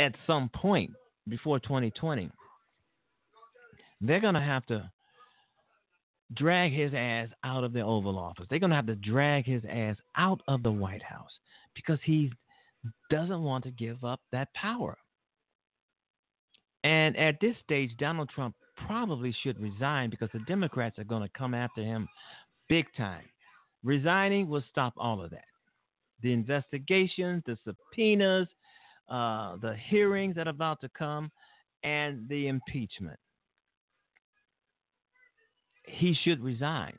at some point before 2020, they're going to have to drag his ass out of the Oval Office. They're going to have to drag his ass out of the White House because he doesn't want to give up that power. And at this stage, Donald Trump probably should resign because the Democrats are going to come after him big time. Resigning will stop all of that. The investigations, the subpoenas, uh, the hearings that are about to come, and the impeachment. He should resign.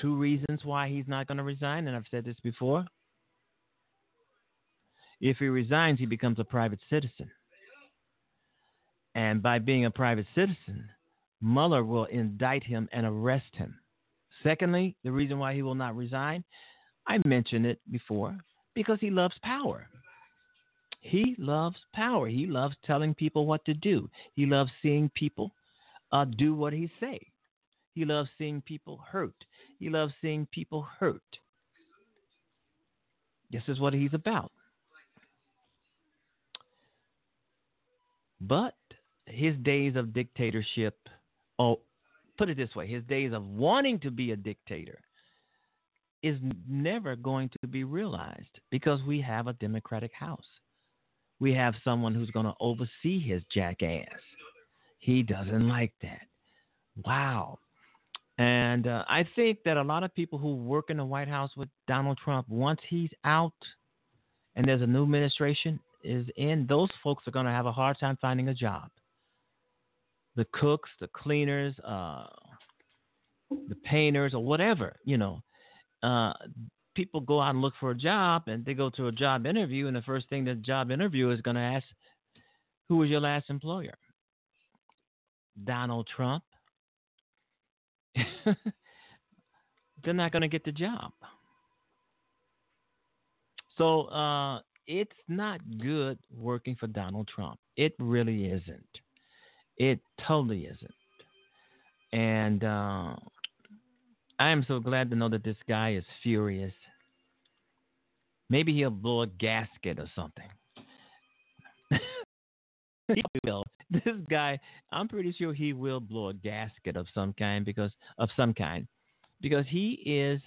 Two reasons why he's not going to resign, and I've said this before. If he resigns, he becomes a private citizen. And by being a private citizen, Mueller will indict him and arrest him. Secondly, the reason why he will not resign, I mentioned it before, because he loves power. He loves power. He loves telling people what to do. He loves seeing people uh, do what he say. He loves seeing people hurt. He loves seeing people hurt. This is what he's about. But his days of dictatorship, oh, put it this way, his days of wanting to be a dictator is never going to be realized because we have a Democratic House. We have someone who's going to oversee his jackass. He doesn't like that. Wow. And uh, I think that a lot of people who work in the White House with Donald Trump, once he's out and there's a new administration is in, those folks are going to have a hard time finding a job. The cooks, the cleaners, uh, the painters, or whatever, you know. Uh, people go out and look for a job, and they go to a job interview, and the first thing the job interviewer is going to ask, "Who was your last employer?" Donald Trump. (laughs) They're not going to get the job. So uh, it's not good working for Donald Trump. It really isn't. It totally isn't. And uh, I am so glad to know that this guy is furious. Maybe he'll blow a gasket or something. (laughs) he will. (laughs) This guy, I'm pretty sure he will blow a gasket of some kind because of some kind, because he is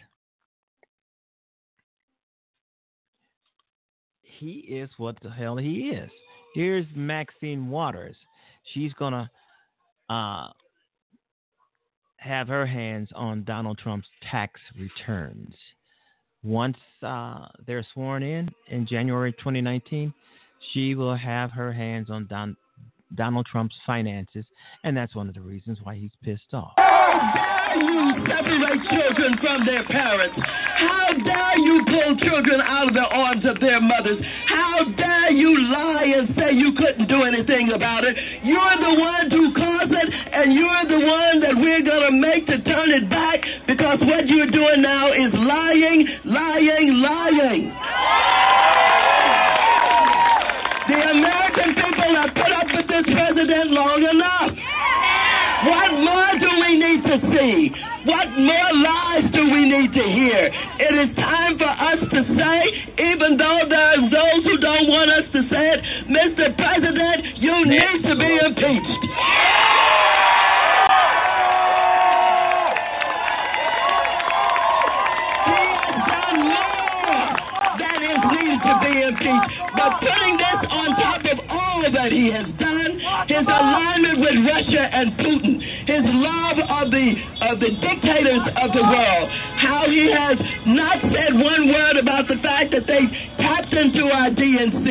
he is what the hell he is. Here's Maxine Waters. She's gonna uh, have her hands on Donald Trump's tax returns. Once uh, they're sworn in in January 2019, she will have her hands on Don, Donald Trump's finances, and that's one of the reasons why he's pissed off. How dare you separate children from their parents? How dare you pull children out of the arms of their mothers? How dare you lie and say you couldn't do anything about it? You're the one who caused it, and you're the one that we're going to make to turn it back because what you're doing now is lying, lying, lying. The American people have put up this president long enough. What more do we need to see? What more lies do we need to hear? It is time for us to say, even though there are those who don't want us to say it, Mr. President, you need to be impeached. He has done more than is needed to be impeached. But putting this on top of all that he has done, his alignment with Russia and Putin, his love of the of the dictators of the world, how he has not said one word about the fact that they tapped into our DNC,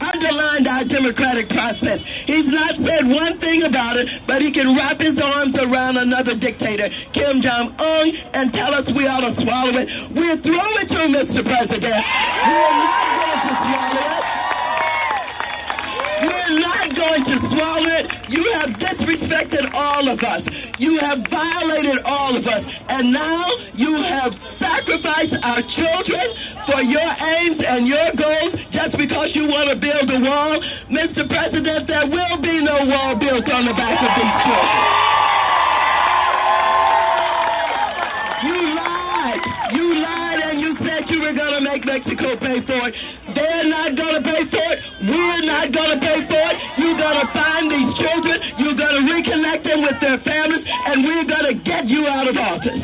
underlined our democratic process. He's not said one thing about it, but he can wrap his arms around another dictator, Kim Jong Un, and tell us we ought to swallow it. We're through with you, Mr. President. We're not going to swallow it. We're not going to swallow it. You have disrespected all of us. You have violated all of us. And now you have sacrificed our children for your aims and your goals just because you want to build a wall. Mr. President, there will be no wall built on the back of these children. You lied. You lied and you said you were going to make Mexico pay for it. They're not to pay for it. We're not going to pay for it. You're going to find these children. You're going to reconnect them with their families, and we're going to get you out of office.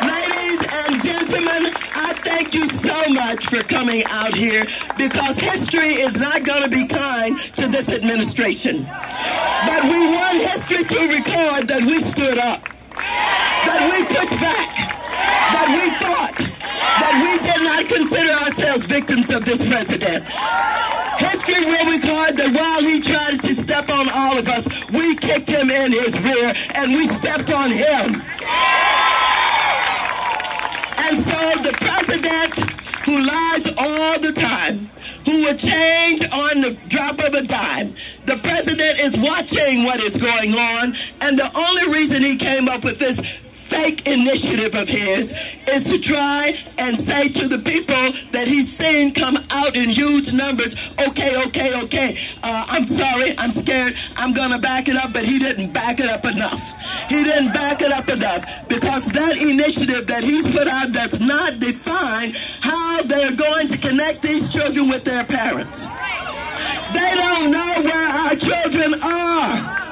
Ladies and gentlemen, I thank you so much for coming out here because history is not going to be kind to this administration. But we want history to record that we stood up, that we pushed back, that we thought that we did not consider ourselves victims of this president. History will record that while he tried to step on all of us, we kicked him in his rear and we stepped on him. And so the president who lies all the time, who will change on the drop of a dime, the president is watching what is going on, and the only reason he came up with this fake initiative of his is to try and say to the people that he's seen come out in huge numbers, okay, okay, okay, uh, I'm sorry, I'm scared, I'm going to back it up, but he didn't back it up enough. He didn't back it up enough because that initiative that he put out does not define how they're going to connect these children with their parents. They don't know where our children are.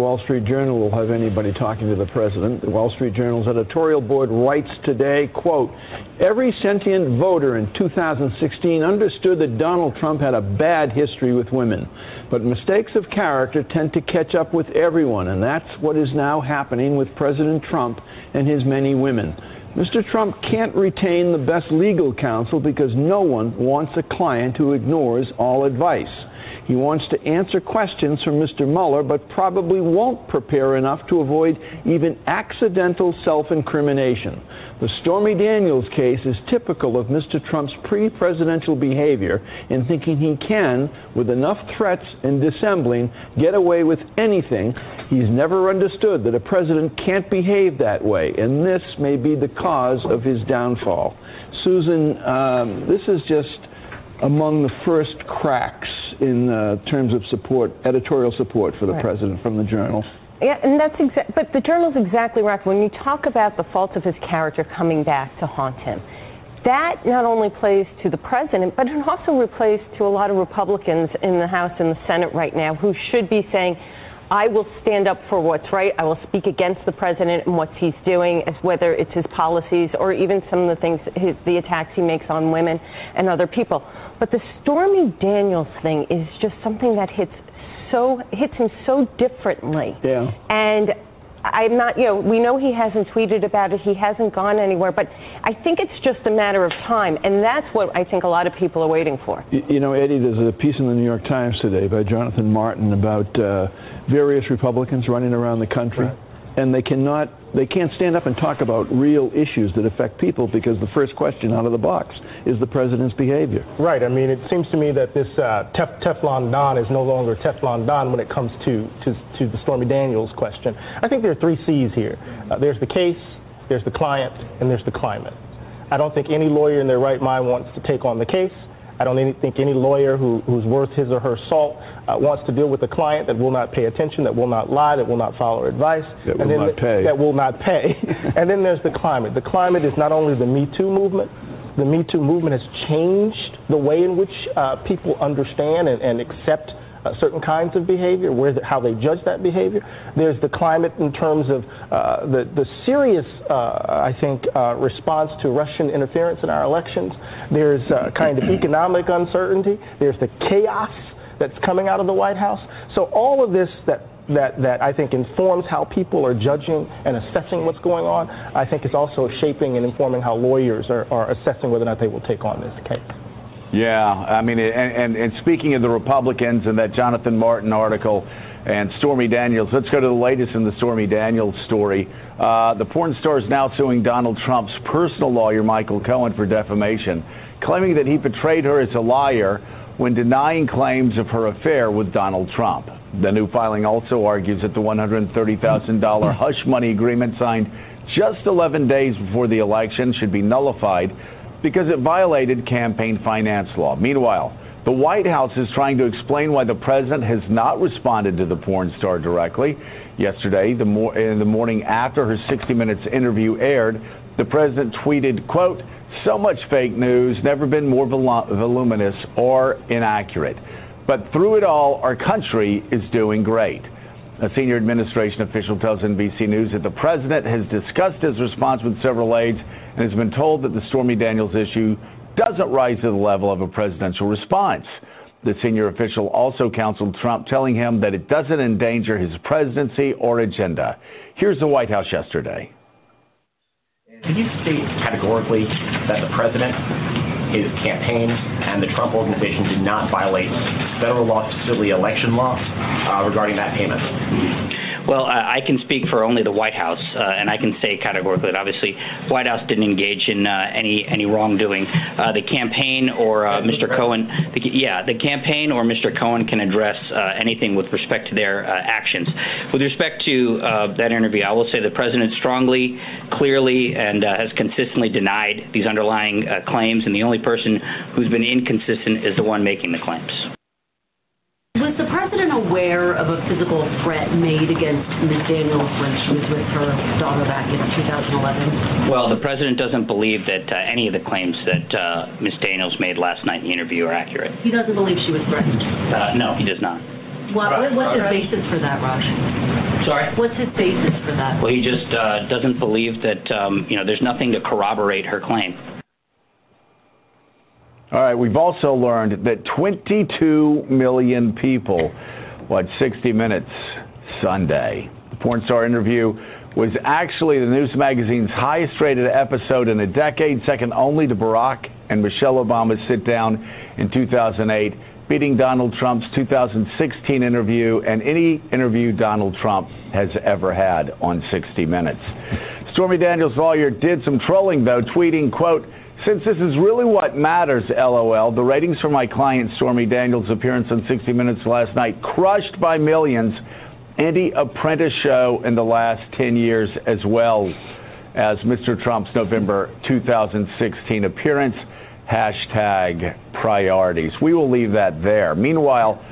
Wall Street Journal will have anybody talking to the president. The Wall Street Journal's editorial board writes today, quote, every sentient voter in 2016 understood that Donald Trump had a bad history with women. But mistakes of character tend to catch up with everyone, and that's what is now happening with President Trump and his many women. Mr. Trump can't retain the best legal counsel because no one wants a client who ignores all advice. He wants to answer questions from Mr. Mueller, but probably won't prepare enough to avoid even accidental self incrimination. The Stormy Daniels case is typical of Mr. Trump's pre presidential behavior in thinking he can, with enough threats and dissembling, get away with anything. He's never understood that a president can't behave that way, and this may be the cause of his downfall. Susan, um, this is just among the first cracks in uh, terms of support, editorial support for the right. president from the journal. Yeah, and that's exactly. But the journal's exactly right. When you talk about the faults of his character coming back to haunt him, that not only plays to the president, but it also plays to a lot of Republicans in the House and the Senate right now who should be saying, I will stand up for what's right. I will speak against the president and what he's doing, as whether it's his policies or even some of the things, his, the attacks he makes on women and other people. But the Stormy Daniels thing is just something that hits so hits him so differently. Yeah. And I'm not, you know, we know he hasn't tweeted about it, he hasn't gone anywhere, but I think it's just a matter of time, and that's what I think a lot of people are waiting for. You, you know, Eddie, there's a piece in the New York Times today by Jonathan Martin about uh, various Republicans running around the country, right. and they cannot, they can't stand up and talk about real issues that affect people because the first question out of the box is the president's behavior. Right. I mean, it seems to me that this uh, tef- Teflon Don is no longer Teflon Don when it comes to, to, to the Stormy Daniels question. I think there are three C's here. Uh, there's the case, there's the client, and there's the climate. I don't think any lawyer in their right mind wants to take on the case. I don't think any lawyer who, who's worth his or her salt uh, wants to deal with a client that will not pay attention, that will not lie, that will not follow advice, that and will not the, pay. That will not pay. (laughs) and then there's the climate. The climate is not only the Me Too movement. The Me Too movement has changed the way in which uh, people understand and, and accept uh, certain kinds of behavior, where the, how they judge that behavior. There's the climate in terms of uh, the, the serious, uh, I think, uh, response to Russian interference in our elections. There's uh, kind of economic uncertainty. There's the chaos that's coming out of the White House. So all of this that that, that I think informs how people are judging and assessing what's going on, I think is also shaping and informing how lawyers are, are assessing whether or not they will take on this case. Yeah, I mean, and, and, and speaking of the Republicans and that Jonathan Martin article and Stormy Daniels, let's go to the latest in the Stormy Daniels story. Uh, the porn star is now suing Donald Trump's personal lawyer, Michael Cohen, for defamation, claiming that he portrayed her as a liar when denying claims of her affair with Donald Trump. The new filing also argues that the $130,000 hush money agreement signed just 11 days before the election should be nullified because it violated campaign finance law. Meanwhile, the White House is trying to explain why the president has not responded to the porn star directly. Yesterday, the mo- in the morning after her 60 Minutes interview aired, the president tweeted, quote, so much fake news, never been more voluminous or inaccurate. But through it all, our country is doing great. A senior administration official tells NBC News that the president has discussed his response with several aides and has been told that the Stormy Daniels issue doesn't rise to the level of a presidential response. The senior official also counseled Trump, telling him that it doesn't endanger his presidency or agenda. Here's the White House yesterday. Can you state categorically that the president, his campaign, and the Trump organization did not violate federal law, specifically election law, uh, regarding that payment? Well, uh, I can speak for only the White House, uh, and I can say categorically that obviously White House didn't engage in uh, any any wrongdoing. Uh, the campaign or uh, Mr. Cohen, the, yeah, the campaign or Mr. Cohen can address uh, anything with respect to their actions. With respect to that interview, I will say the president strongly, clearly, and has consistently denied these underlying claims, and the only person who's been inconsistent is the one making the claims. Was the president aware of a physical threat made against Ms. Daniels when she was with her daughter back in 2011? Well, the president doesn't believe that uh, any of the claims that uh, Ms. Daniels made last night in the interview are accurate. He doesn't believe she was threatened? Uh, no, he does not. What, what's his basis for that, Raj? Sorry? What's his basis for that? Well, he just uh, doesn't believe that, um, you know, there's nothing to corroborate her claim. All right, we've also learned that 22 million people watched 60 Minutes Sunday. The porn star interview was actually the news magazine's highest rated episode in a decade, second only to Barack and Michelle Obama's sit down in 2008, beating Donald Trump's 2016 interview and any interview Donald Trump has ever had on 60 Minutes. Stormy Daniels' lawyer did some trolling, though, tweeting, quote, since this is really what matters, LOL, the ratings for my client Stormy Daniels' appearance on 60 Minutes last night crushed by millions, any Apprentice show in the last 10 years as well as Mr. Trump's November 2016 appearance. Hashtag priorities. We will leave that there. Meanwhile,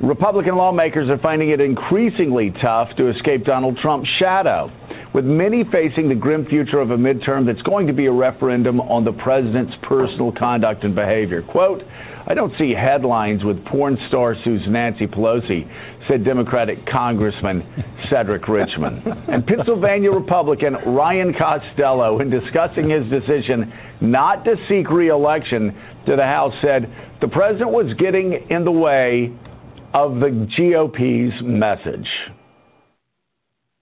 Republican lawmakers are finding it increasingly tough to escape Donald Trump's shadow. With many facing the grim future of a midterm that's going to be a referendum on the president's personal conduct and behavior. Quote, I don't see headlines with porn star sues Nancy Pelosi, said Democratic Congressman Cedric Richmond. And Pennsylvania Republican Ryan Costello, in discussing his decision not to seek reelection to the House, said the president was getting in the way of the GOP's message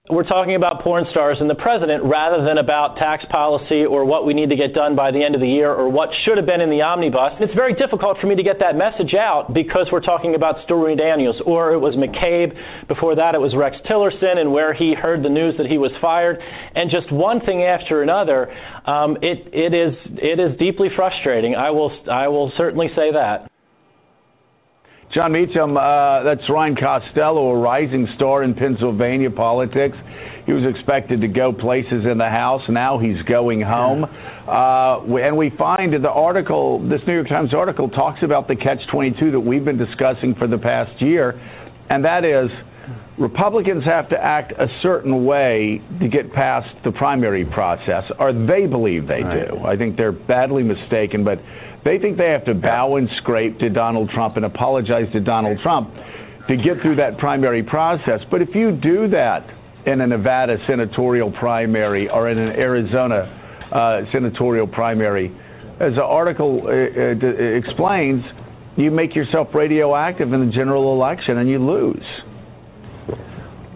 we're talking about porn stars and the president rather than about tax policy or what we need to get done by the end of the year or what should have been in the omnibus. It's very difficult for me to get that message out because we're talking about Stormy Daniels or it was McCabe. Before that, it was Rex Tillerson and where he heard the news that he was fired. And just one thing after another, um, it, it, is, it is deeply frustrating. I will, I will certainly say that. Jon Meacham, uh, that's Ryan Costello, a rising star in Pennsylvania politics. He was expected to go places in the House. Now he's going home. Uh, and we find in the article, this New York Times article talks about the catch 22 that we've been discussing for the past year, and that is Republicans have to act a certain way to get past the primary process, or they believe they do. I think they're badly mistaken, but they think they have to bow and scrape to Donald Trump and apologize to Donald Trump to get through that primary process. But if you do that in a Nevada senatorial primary or in an Arizona uh, senatorial primary, as the article uh, uh, explains, you make yourself radioactive in the general election and you lose.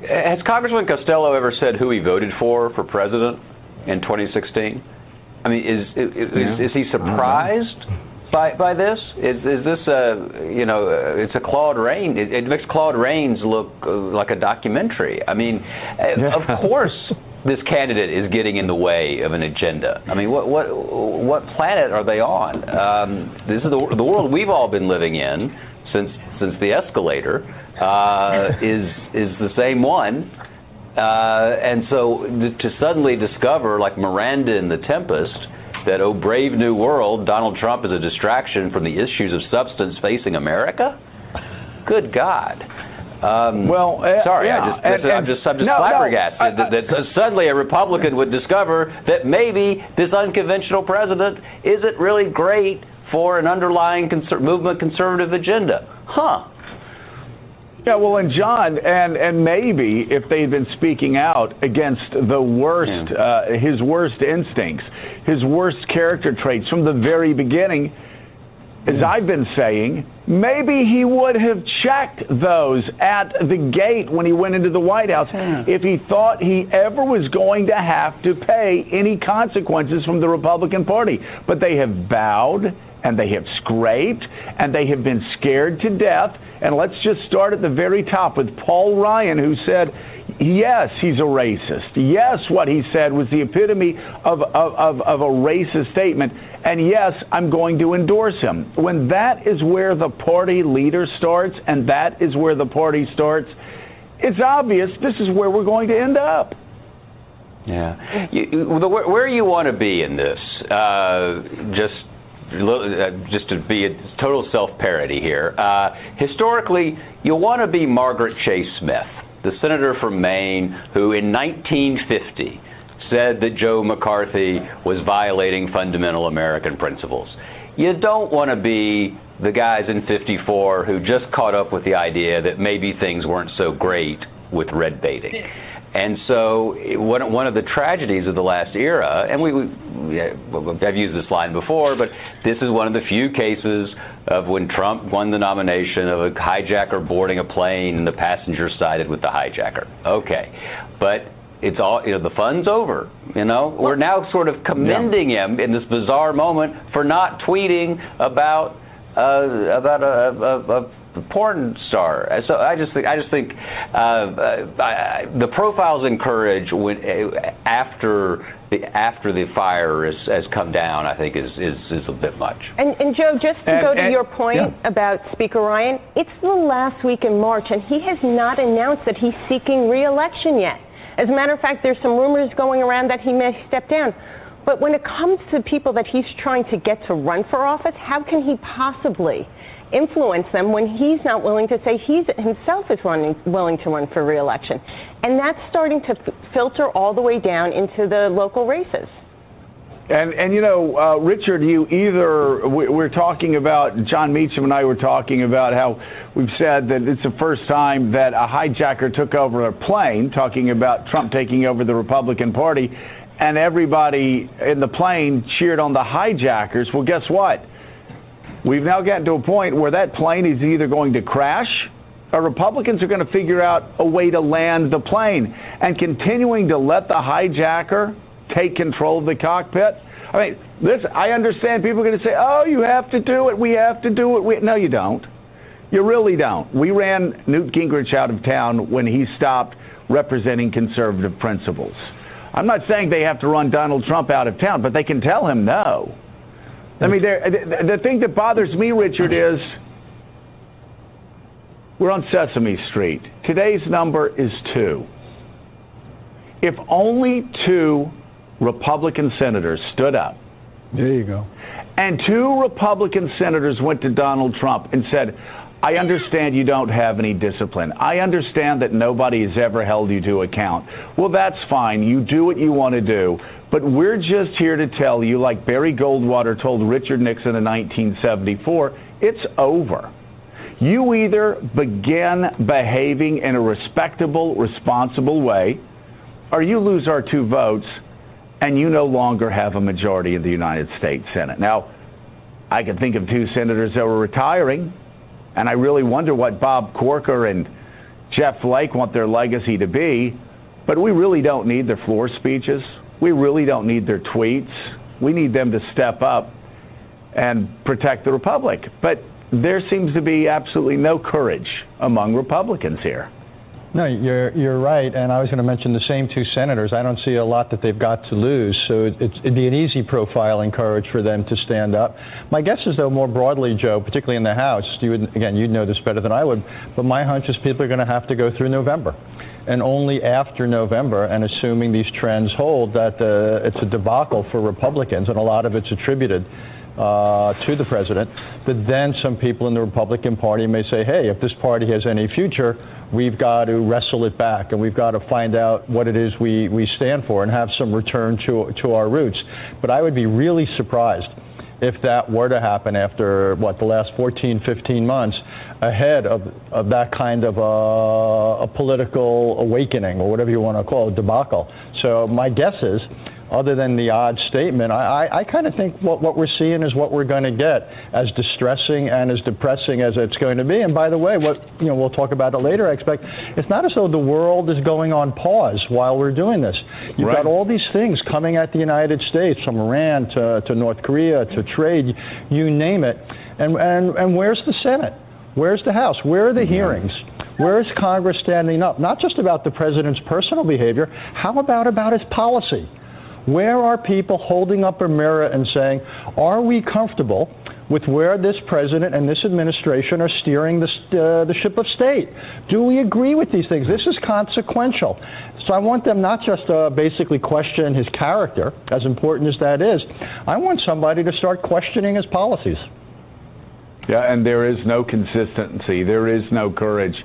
Has Congressman Costello ever said who he voted for for president in 2016? I mean, is is, yeah. is, is he surprised by by this? Is is this a you know it's a Claude Rains? It, it makes Claude Rains look uh, like a documentary. I mean, uh, yeah. of course. This candidate is getting in the way of an agenda. I mean, what what what planet are they on? Um, this is the, the world we've all been living in since since the escalator uh, is is the same one uh, and so to suddenly discover, like Miranda in The Tempest, that, oh, brave new world, Donald Trump is a distraction from the issues of substance facing America? Good God. Um, well, uh, sorry, yeah, I just, and, I'm just, I'm just no, flabbergasted no, that, that suddenly a Republican would discover that maybe this unconventional president isn't really great for an underlying conser- movement conservative agenda. Huh. Yeah, well, and John, and and maybe if they'd been speaking out against the worst, yeah. uh, his worst instincts, his worst character traits from the very beginning, as yeah. I've been saying, maybe he would have checked those at the gate when he went into the White House yeah. if he thought he ever was going to have to pay any consequences from the Republican Party. But they have bowed and they have scraped and they have been scared to death and let's just start at the very top with Paul Ryan, who said, yes, he's a racist. Yes, what he said was the epitome of, of, of, of a racist statement. And yes, I'm going to endorse him. When that is where the party leader starts and that is where the party starts, it's obvious this is where we're going to end up. Yeah. You, where you want to be in this, uh, just uh, just to be a total self-parody here. Uh, historically, you want to be Margaret Chase Smith, the senator from Maine who in 1950 said that Joe McCarthy was violating fundamental American principles. You don't want to be the guys in 54 who just caught up with the idea that maybe things weren't so great with red baiting. And so one, of the tragedies of the last era, and we, we, I've used this line before, but this is one of the few cases of when Trump won the nomination of a hijacker boarding a plane and the passenger sided with the hijacker. Okay, but it's all you know the fun's over you know we're now sort of commending yeah. him in this bizarre moment for not tweeting about uh, about a, a, a porn star. So I just think I just think uh, I, the profiles encourage when after the after the fire has, has come down. I think is is, is a bit much. And, and Joe, just to and, go to and, your point yeah. about Speaker Ryan, it's the last week in March, and he has not announced that he's seeking re-election yet. As a matter of fact, there's some rumors going around that he may step down. But when it comes to people that he's trying to get to run for office, how can he possibly? Influence them when he's not willing to say he himself is running, willing to run for reelection. And that's starting to filter all the way down into the local races. And and you know, uh, Richard, you either we- we're talking about Jon Meacham and I were talking about how we've said that it's the first time that a hijacker took over a plane, talking about Trump taking over the Republican Party, and everybody in the plane cheered on the hijackers. Well, guess what? We've now gotten to a point where that plane is either going to crash or Republicans are going to figure out a way to land the plane. And continuing to let the hijacker take control of the cockpit. I mean, this I understand people are going to say, oh, you have to do it. We have to do it. We... No, you don't. You really don't. We ran Newt Gingrich out of town when he stopped representing conservative principles. I'm not saying they have to run Donald Trump out of town, but they can tell him no. I mean, the, the thing that bothers me, Richard, is we're on Sesame Street. Today's number is two. If only two Republican senators stood up. There you go. And two Republican senators went to Donald Trump and said, I understand you don't have any discipline. I understand that nobody has ever held you to account. Well, that's fine. You do what you want to do. But we're just here to tell you, like Barry Goldwater told Richard Nixon in 1974, it's over. You either begin behaving in a respectable, responsible way, or you lose our two votes and you no longer have a majority in the United States Senate. Now, I can think of two senators that were retiring, and I really wonder what Bob Corker and Jeff Flake want their legacy to be, but we really don't need their floor speeches. We really don't need their tweets. We need them to step up and protect the Republic. But there seems to be absolutely no courage among Republicans here. No, you're you're right, and I was going to mention the same two senators. I don't see a lot that they've got to lose, so it, it'd be an easy profiling courage for them to stand up. My guess is, though, more broadly, Joe, particularly in the House, you would again, you'd know this better than I would, but my hunch is people are going to have to go through November, and only after November, and assuming these trends hold, that uh, it's a debacle for Republicans, and a lot of it's attributed uh, to the president, that then some people in the Republican Party may say, hey, if this party has any future, we've got to wrestle it back and we've got to find out what it is we, we stand for and have some return to, to our roots. But I would be really surprised if that were to happen after what the last 14, 15 months, ahead of, of that kind of a, a political awakening or whatever you want to call it, debacle. So my guess is other than the odd statement, I, I, I kind of think what, what we're seeing is what we're going to get, as distressing and as depressing as it's going to be. And by the way, what you know, we'll talk about it later. I expect it's not as though the world is going on pause while we're doing this. You've Right. got all these things coming at the United States, from Iran to, to North Korea to trade, you name it. And, and, and where's the Senate? Where's the House? Where are the mm-hmm. hearings? Where is Congress standing up? Not just about the president's personal behavior. How about about his policy? Where are people holding up a mirror and saying, are we comfortable with where this president and this administration are steering the, uh, the ship of state? Do we agree with these things? This is consequential. So I want them not just to basically question his character, as important as that is. I want somebody to start questioning his policies. Yeah, and there is no consistency. There is no courage.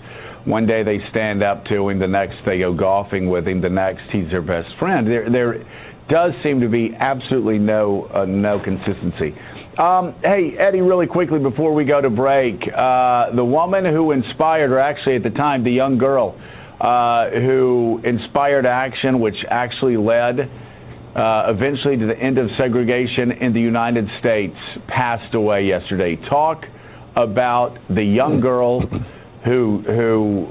One day they stand up to him, the next they go golfing with him, the next he's their best friend. There, there does seem to be absolutely no, uh, no consistency. Um, hey, Eddie, really quickly before we go to break, uh, the woman who inspired, or actually at the time, the young girl uh, who inspired action, which actually led uh, eventually to the end of segregation in the United States, passed away yesterday. Talk about the young girl who who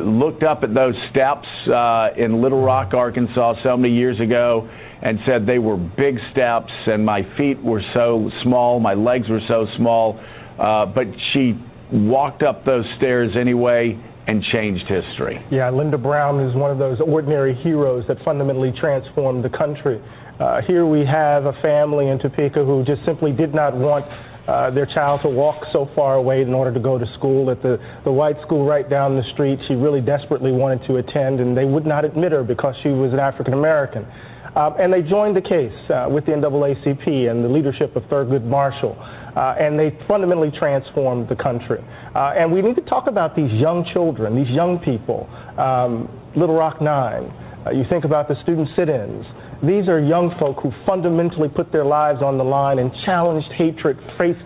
looked up at those steps uh, in Little Rock, Arkansas, so many years ago, and said they were big steps, and my feet were so small, my legs were so small, uh, but she walked up those stairs anyway and changed history. Yeah, Linda Brown is one of those ordinary heroes that fundamentally transformed the country. Uh, here we have a family in Topeka who just simply did not want uh, their child to walk so far away in order to go to school. At the, the white school right down the street, she really desperately wanted to attend, and they would not admit her because she was an African American. Uh, and they joined the case uh, with the NAACP and the leadership of Thurgood Marshall. Uh, and they fundamentally transformed the country. Uh, and we need to talk about these young children, these young people. Um, Little Rock Nine, uh, you think about the student sit ins. These are young folk who fundamentally put their lives on the line and challenged hatred, face,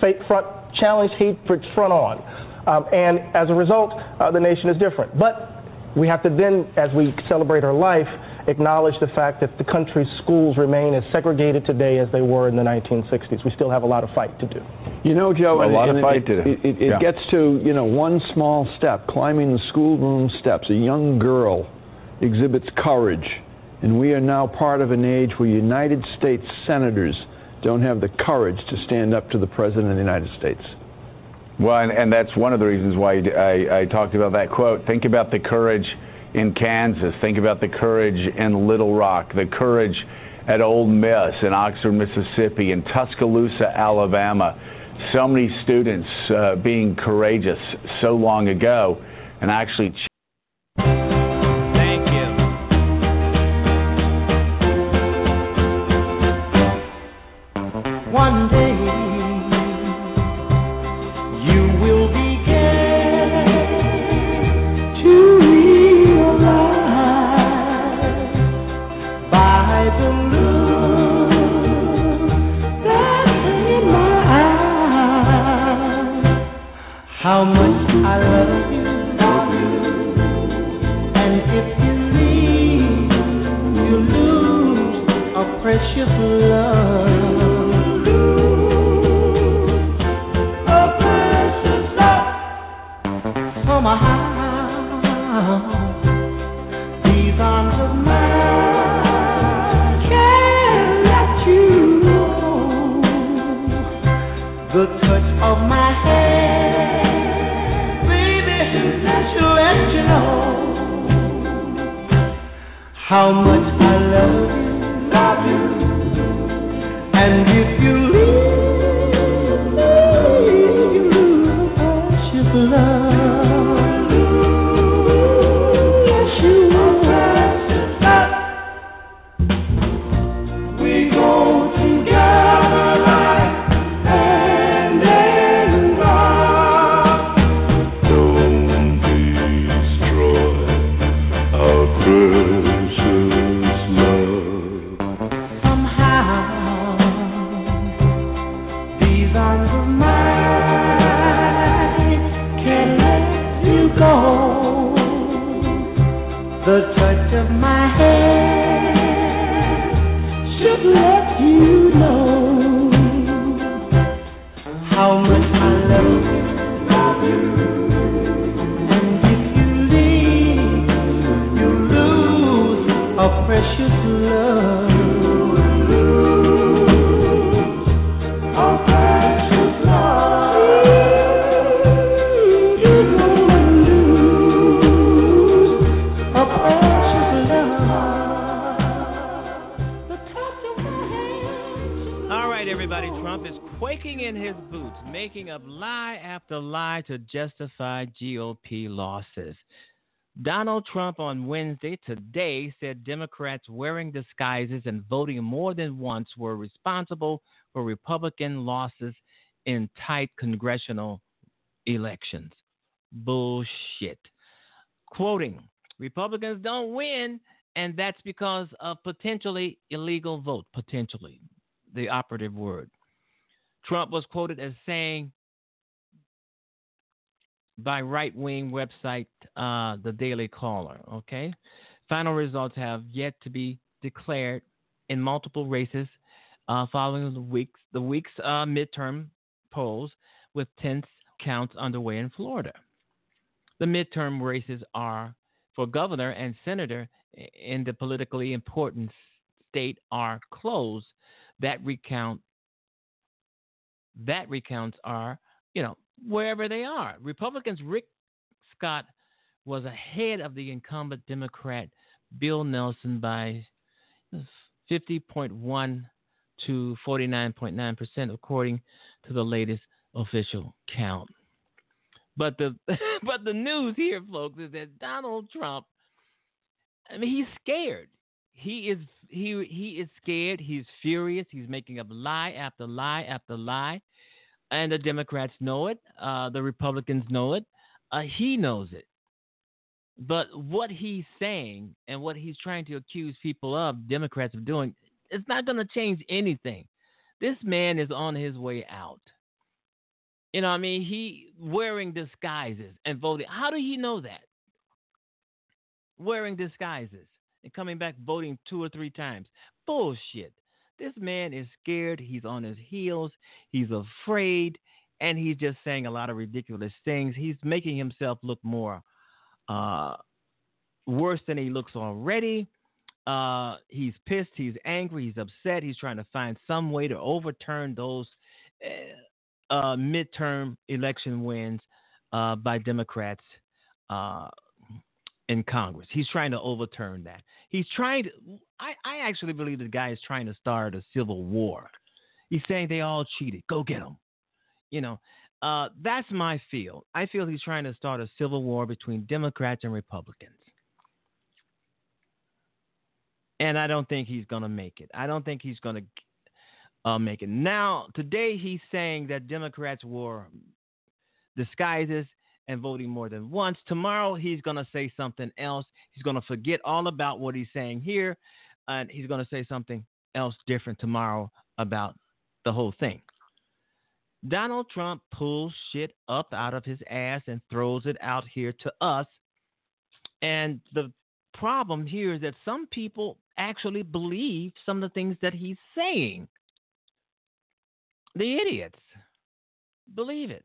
face front, challenged hatred front on. Um, and as a result, uh, the nation is different. But we have to then, as we celebrate her life, acknowledge the fact that the country's schools remain as segregated today as they were in the 1960s. We still have a lot of fight to do. You know, Joe, A lot of fight it, to do. It, it, it Yeah. gets to you know one small step, climbing the schoolroom steps. A young girl exhibits courage, and we are now part of an age where United States senators don't have the courage to stand up to the president of the United States. Well, and, and that's one of the reasons why I, I talked about that quote. Think about the courage in Kansas. Think about the courage in Little Rock, the courage at Ole Miss, in Oxford, Mississippi, in Tuscaloosa, Alabama. So many students uh, being courageous so long ago and actually. How much how much I love you, love you. And if you Donald Trump on Wednesday today said Democrats wearing disguises and voting more than once were responsible for Republican losses in tight congressional elections. Bullshit. Quoting Republicans don't win, and that's because of potentially illegal vote. Potentially, the operative word. Trump was quoted as saying by right wing website, uh, the Daily Caller. Okay. Final results have yet to be declared in multiple races uh, following the week's, the week's uh, midterm polls, with 10 counts underway in Florida. The midterm races are for governor and senator in the politically important state are closed. That recount that recounts are, you know, wherever they are. Republicans Rick Scott was ahead of the incumbent Democrat Bill Nelson by 50.1 to 49.9 percent, according to the latest official count. But the (laughs) but the news here, folks, is that Donald Trump. I mean, he's scared. He is he he is scared. He's furious. He's making up lie after lie after lie. And the Democrats know it. Uh, the Republicans know it. Uh, he knows it. But what he's saying and what he's trying to accuse people of, Democrats of doing, it's not going to change anything. This man is on his way out. You know, I mean, he wearing disguises and voting. How do you know that? Wearing disguises and coming back voting two or three times. Bullshit. This man is scared. He's on his heels. He's afraid. And he's just saying a lot of ridiculous things. He's making himself look more uh, worse than he looks already. Uh, he's pissed. He's angry. He's upset. He's trying to find some way to overturn those uh, uh midterm election wins uh, by Democrats uh, in Congress. He's trying to overturn that. He's trying to. I, I actually believe the guy is trying to start a civil war. He's saying they all cheated. Go get them. You know, uh, that's my feel. I feel he's trying to start a civil war between Democrats and Republicans. And I don't think he's going to make it. I don't think he's going to uh, make it. Now, today he's saying that Democrats wore disguises and voting more than once. Tomorrow he's going to say something else. He's going to forget all about what he's saying here, and he's going to say something else different tomorrow about the whole thing. Donald Trump pulls shit up out of his ass and throws it out here to us. And the problem here is that some people actually believe some of the things that he's saying. The idiots believe it.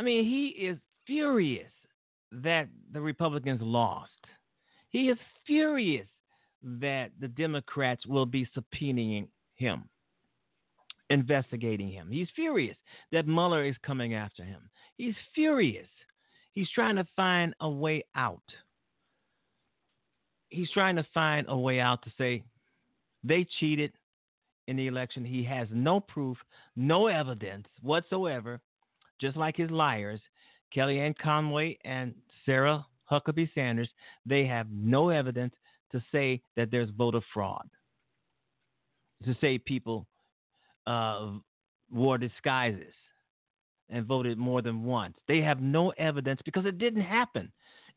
I mean, he is furious that the Republicans lost. He is furious that the Democrats will be subpoenaing him investigating him. He's furious that Mueller is coming after him. He's furious. He's trying to find a way out. He's trying to find a way out to say they cheated in the election. He has no proof, no evidence whatsoever, just like his liars, Kellyanne Conway and Sarah Huckabee Sanders. They have no evidence to say that there's voter fraud, to say people uh, wore disguises and voted more than once. They have no evidence because it didn't happen.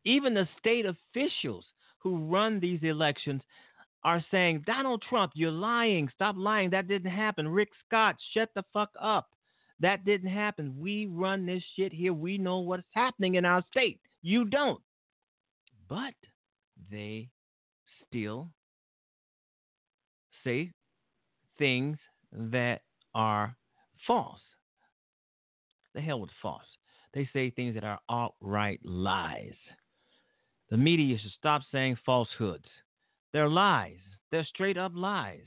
Even the state officials who run these elections are saying, Donald Trump, you're lying. Stop lying. That didn't happen. Rick Scott, shut the fuck up. That didn't happen. We run this shit here. We know what's happening in our state. You don't. But they still say things that are false. The hell with false. They say things that are outright lies. The media should stop saying falsehoods. They're lies. They're straight up lies.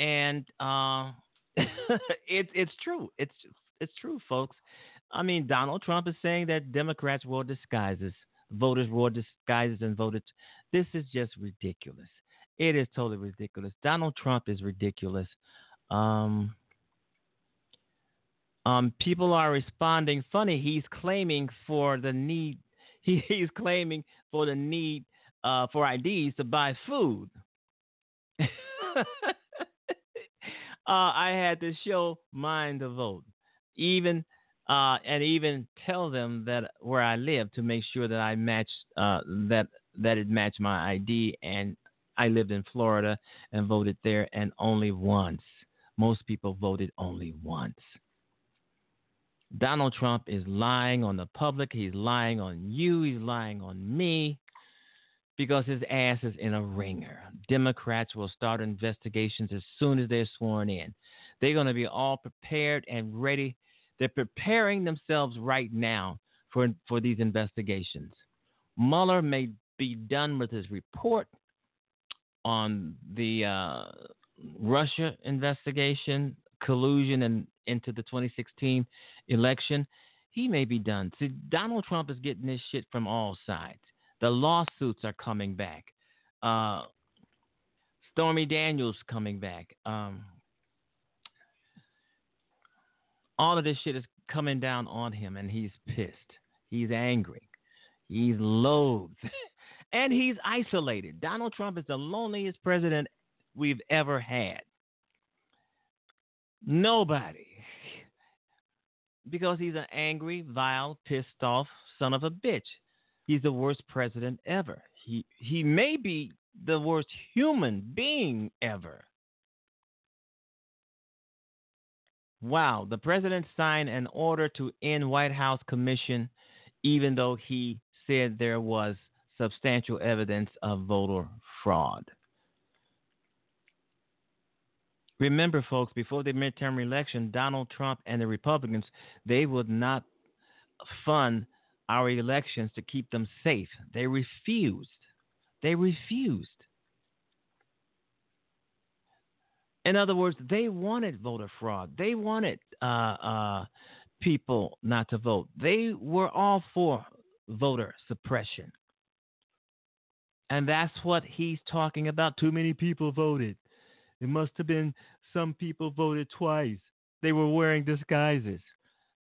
And uh, (laughs) it's it's true. It's it's true, folks. I mean, Donald Trump is saying that Democrats wore disguises, voters wore disguises and voted. This is just ridiculous. It is totally ridiculous. Donald Trump is ridiculous. Um, um, people are responding funny. He's claiming for the need. (laughs) He, he's claiming for the need uh, for IDs to buy food. (laughs) uh, I had to show mine to vote, even uh, and even tell them that where I live to make sure that I matched uh, that that it matched my ID, and I lived in Florida and voted there, and only once. Most people voted only once. Donald Trump is lying on the public. He's lying on you. He's lying on me because his ass is in a ringer. Democrats will start investigations as soon as they're sworn in. They're going to be all prepared and ready. They're preparing themselves right now for, for these investigations. Mueller may be done with his report on the uh, Russia investigation, collusion, and into the 2016 election, he may be done. See, Donald Trump is getting this shit from all sides. The lawsuits are coming back. Uh, Stormy Daniels coming back. Um, all of this shit is coming down on him, and he's pissed. He's angry. He's loathed. (laughs) and he's isolated. Donald Trump is the loneliest president we've ever had. Nobody because he's an angry, vile, pissed off son of a bitch. He's the worst president ever. He he may be the worst human being ever. Wow, the president signed an order to end White House commission even though he said there was substantial evidence of voter fraud. Remember, folks, before the midterm election, Donald Trump and the Republicans, they would not fund our elections to keep them safe. They refused. They refused. In other words, they wanted voter fraud. They wanted uh, uh, people not to vote. They were all for voter suppression. And that's what he's talking about. Too many people voted. It must have been some people voted twice. They were wearing disguises.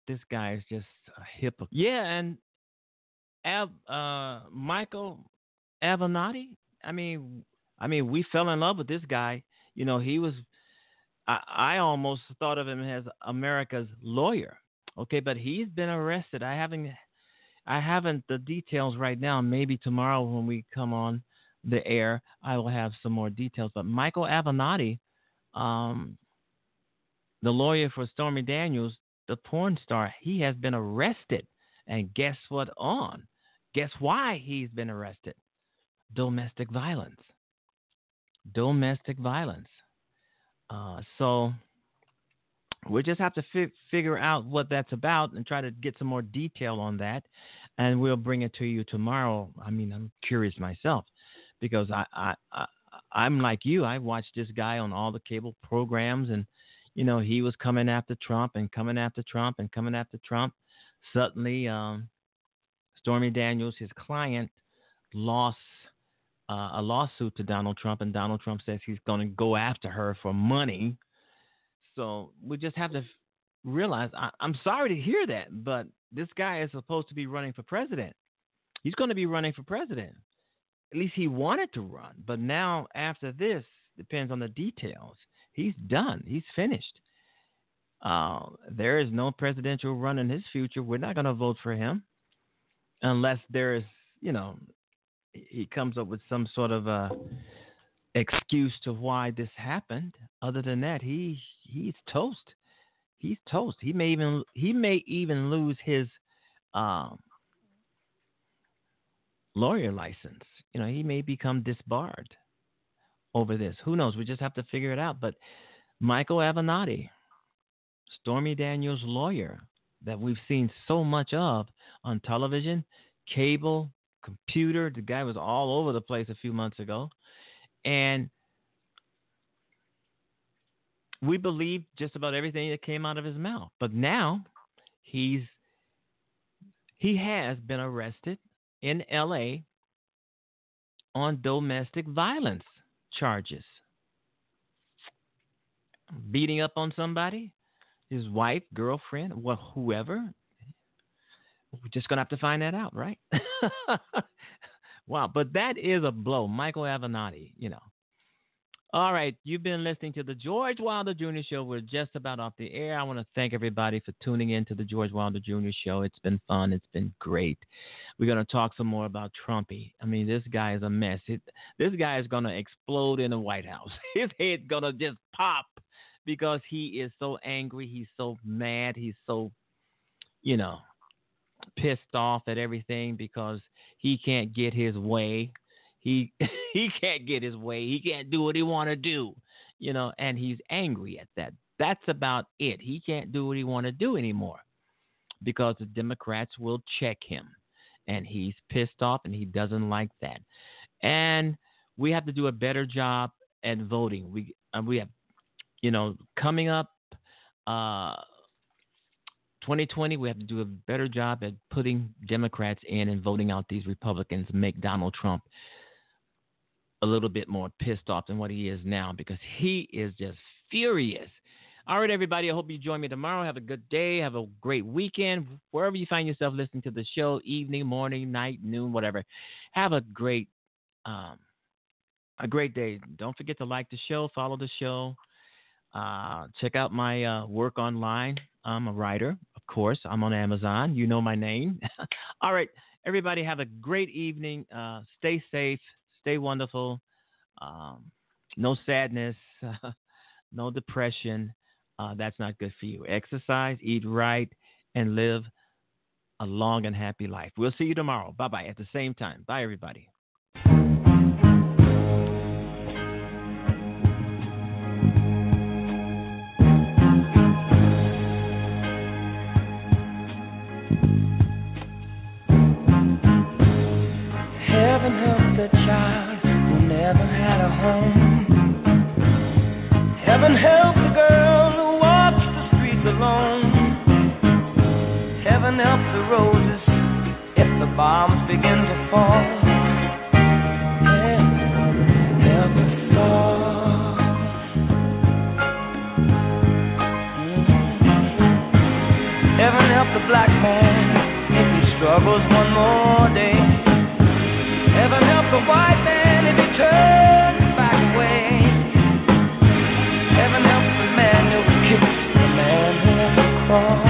This guy is just hypocrite. Yeah, and Ab, uh, Michael Avenatti. I mean, I mean, we fell in love with this guy. You know, he was. I, I almost thought of him as America's lawyer. Okay, but he's been arrested. I haven't. I haven't the details right now. Maybe tomorrow when we come on the air, I will have some more details. But Michael Avenatti, um, the lawyer for Stormy Daniels, the porn star, he has been arrested. And guess what? On guess why he's been arrested? Domestic violence. Domestic violence. Uh, so we just have to fi- figure out what that's about and try to get some more detail on that, and we'll bring it to you tomorrow. I mean, I'm curious myself because I, I, I I'm like you. I watched this guy on all the cable programs, and you know he was coming after Trump and coming after Trump and coming after Trump. Suddenly, um, Stormy Daniels, his client, lost uh, a lawsuit to Donald Trump, and Donald Trump says he's going to go after her for money. So we just have to realize I, I'm sorry to hear that, but this guy is supposed to be running for president. He's going to be running for president. At least he wanted to run, but now after this depends on the details. He's done. He's finished. Uh, there is no presidential run in his future. We're not going to vote for him unless there is, you know, he comes up with some sort of a excuse to why this happened. Other than that, he he's toast. He's toast. He may even he may even lose his um, lawyer license. You know, he may become disbarred over this. Who knows? We just have to figure it out. But Michael Avenatti, Stormy Daniels' lawyer, that we've seen so much of on television, cable, computer. The guy was all over the place a few months ago. And we believed just about everything that came out of his mouth. But now he's he has been arrested in LA on domestic violence charges. Beating up on somebody, his wife, girlfriend, well, whoever. We're just gonna have to find that out, right? (laughs) wow, but that is a blow, Michael Avenatti. You know. All right, you've been listening to the George Wilder Jr. Show. We're just about off the air. I want to thank everybody for tuning in to the George Wilder Jr. Show. It's been fun. It's been great. We're going to talk some more about Trumpy. I mean, this guy is a mess. It, this guy is going to explode in the White House. (laughs) His head's going to just pop because he is so angry. He's so mad. He's so, you know, pissed off at everything because he can't get his way. He (laughs) he can't get his way. He can't do what he want to do, you know, and he's angry at that. That's about it. He can't do what he want to do anymore because the Democrats will check him, and he's pissed off and he doesn't like that. And we have to do a better job at voting. We uh, we have you know, coming up uh, 2020, we have to do a better job at putting Democrats in and voting out these Republicans, make Donald Trump a little bit more pissed off than what he is now because he is just furious. All right, everybody. I hope you join me tomorrow. Have a good day. Have a great weekend. Wherever you find yourself listening to the show, evening, morning, night, noon, whatever. Have a great, um, a great day. Don't forget to like the show, follow the show. Uh, check out my uh, work online. I'm a writer, of course, I'm on Amazon. You know my name. (laughs) All right, everybody, have a great evening. Uh, stay safe. Stay wonderful. Um, no sadness. (laughs) no depression. Uh, that's not good for you. Exercise, eat right, and live a long and happy life. We'll see you tomorrow. Bye bye at the same time. Bye, everybody. Home. Heaven help the girl who walks the streets alone. Heaven help the roses if the bombs begin to fall. Heaven help the black man if he struggles one more day. Never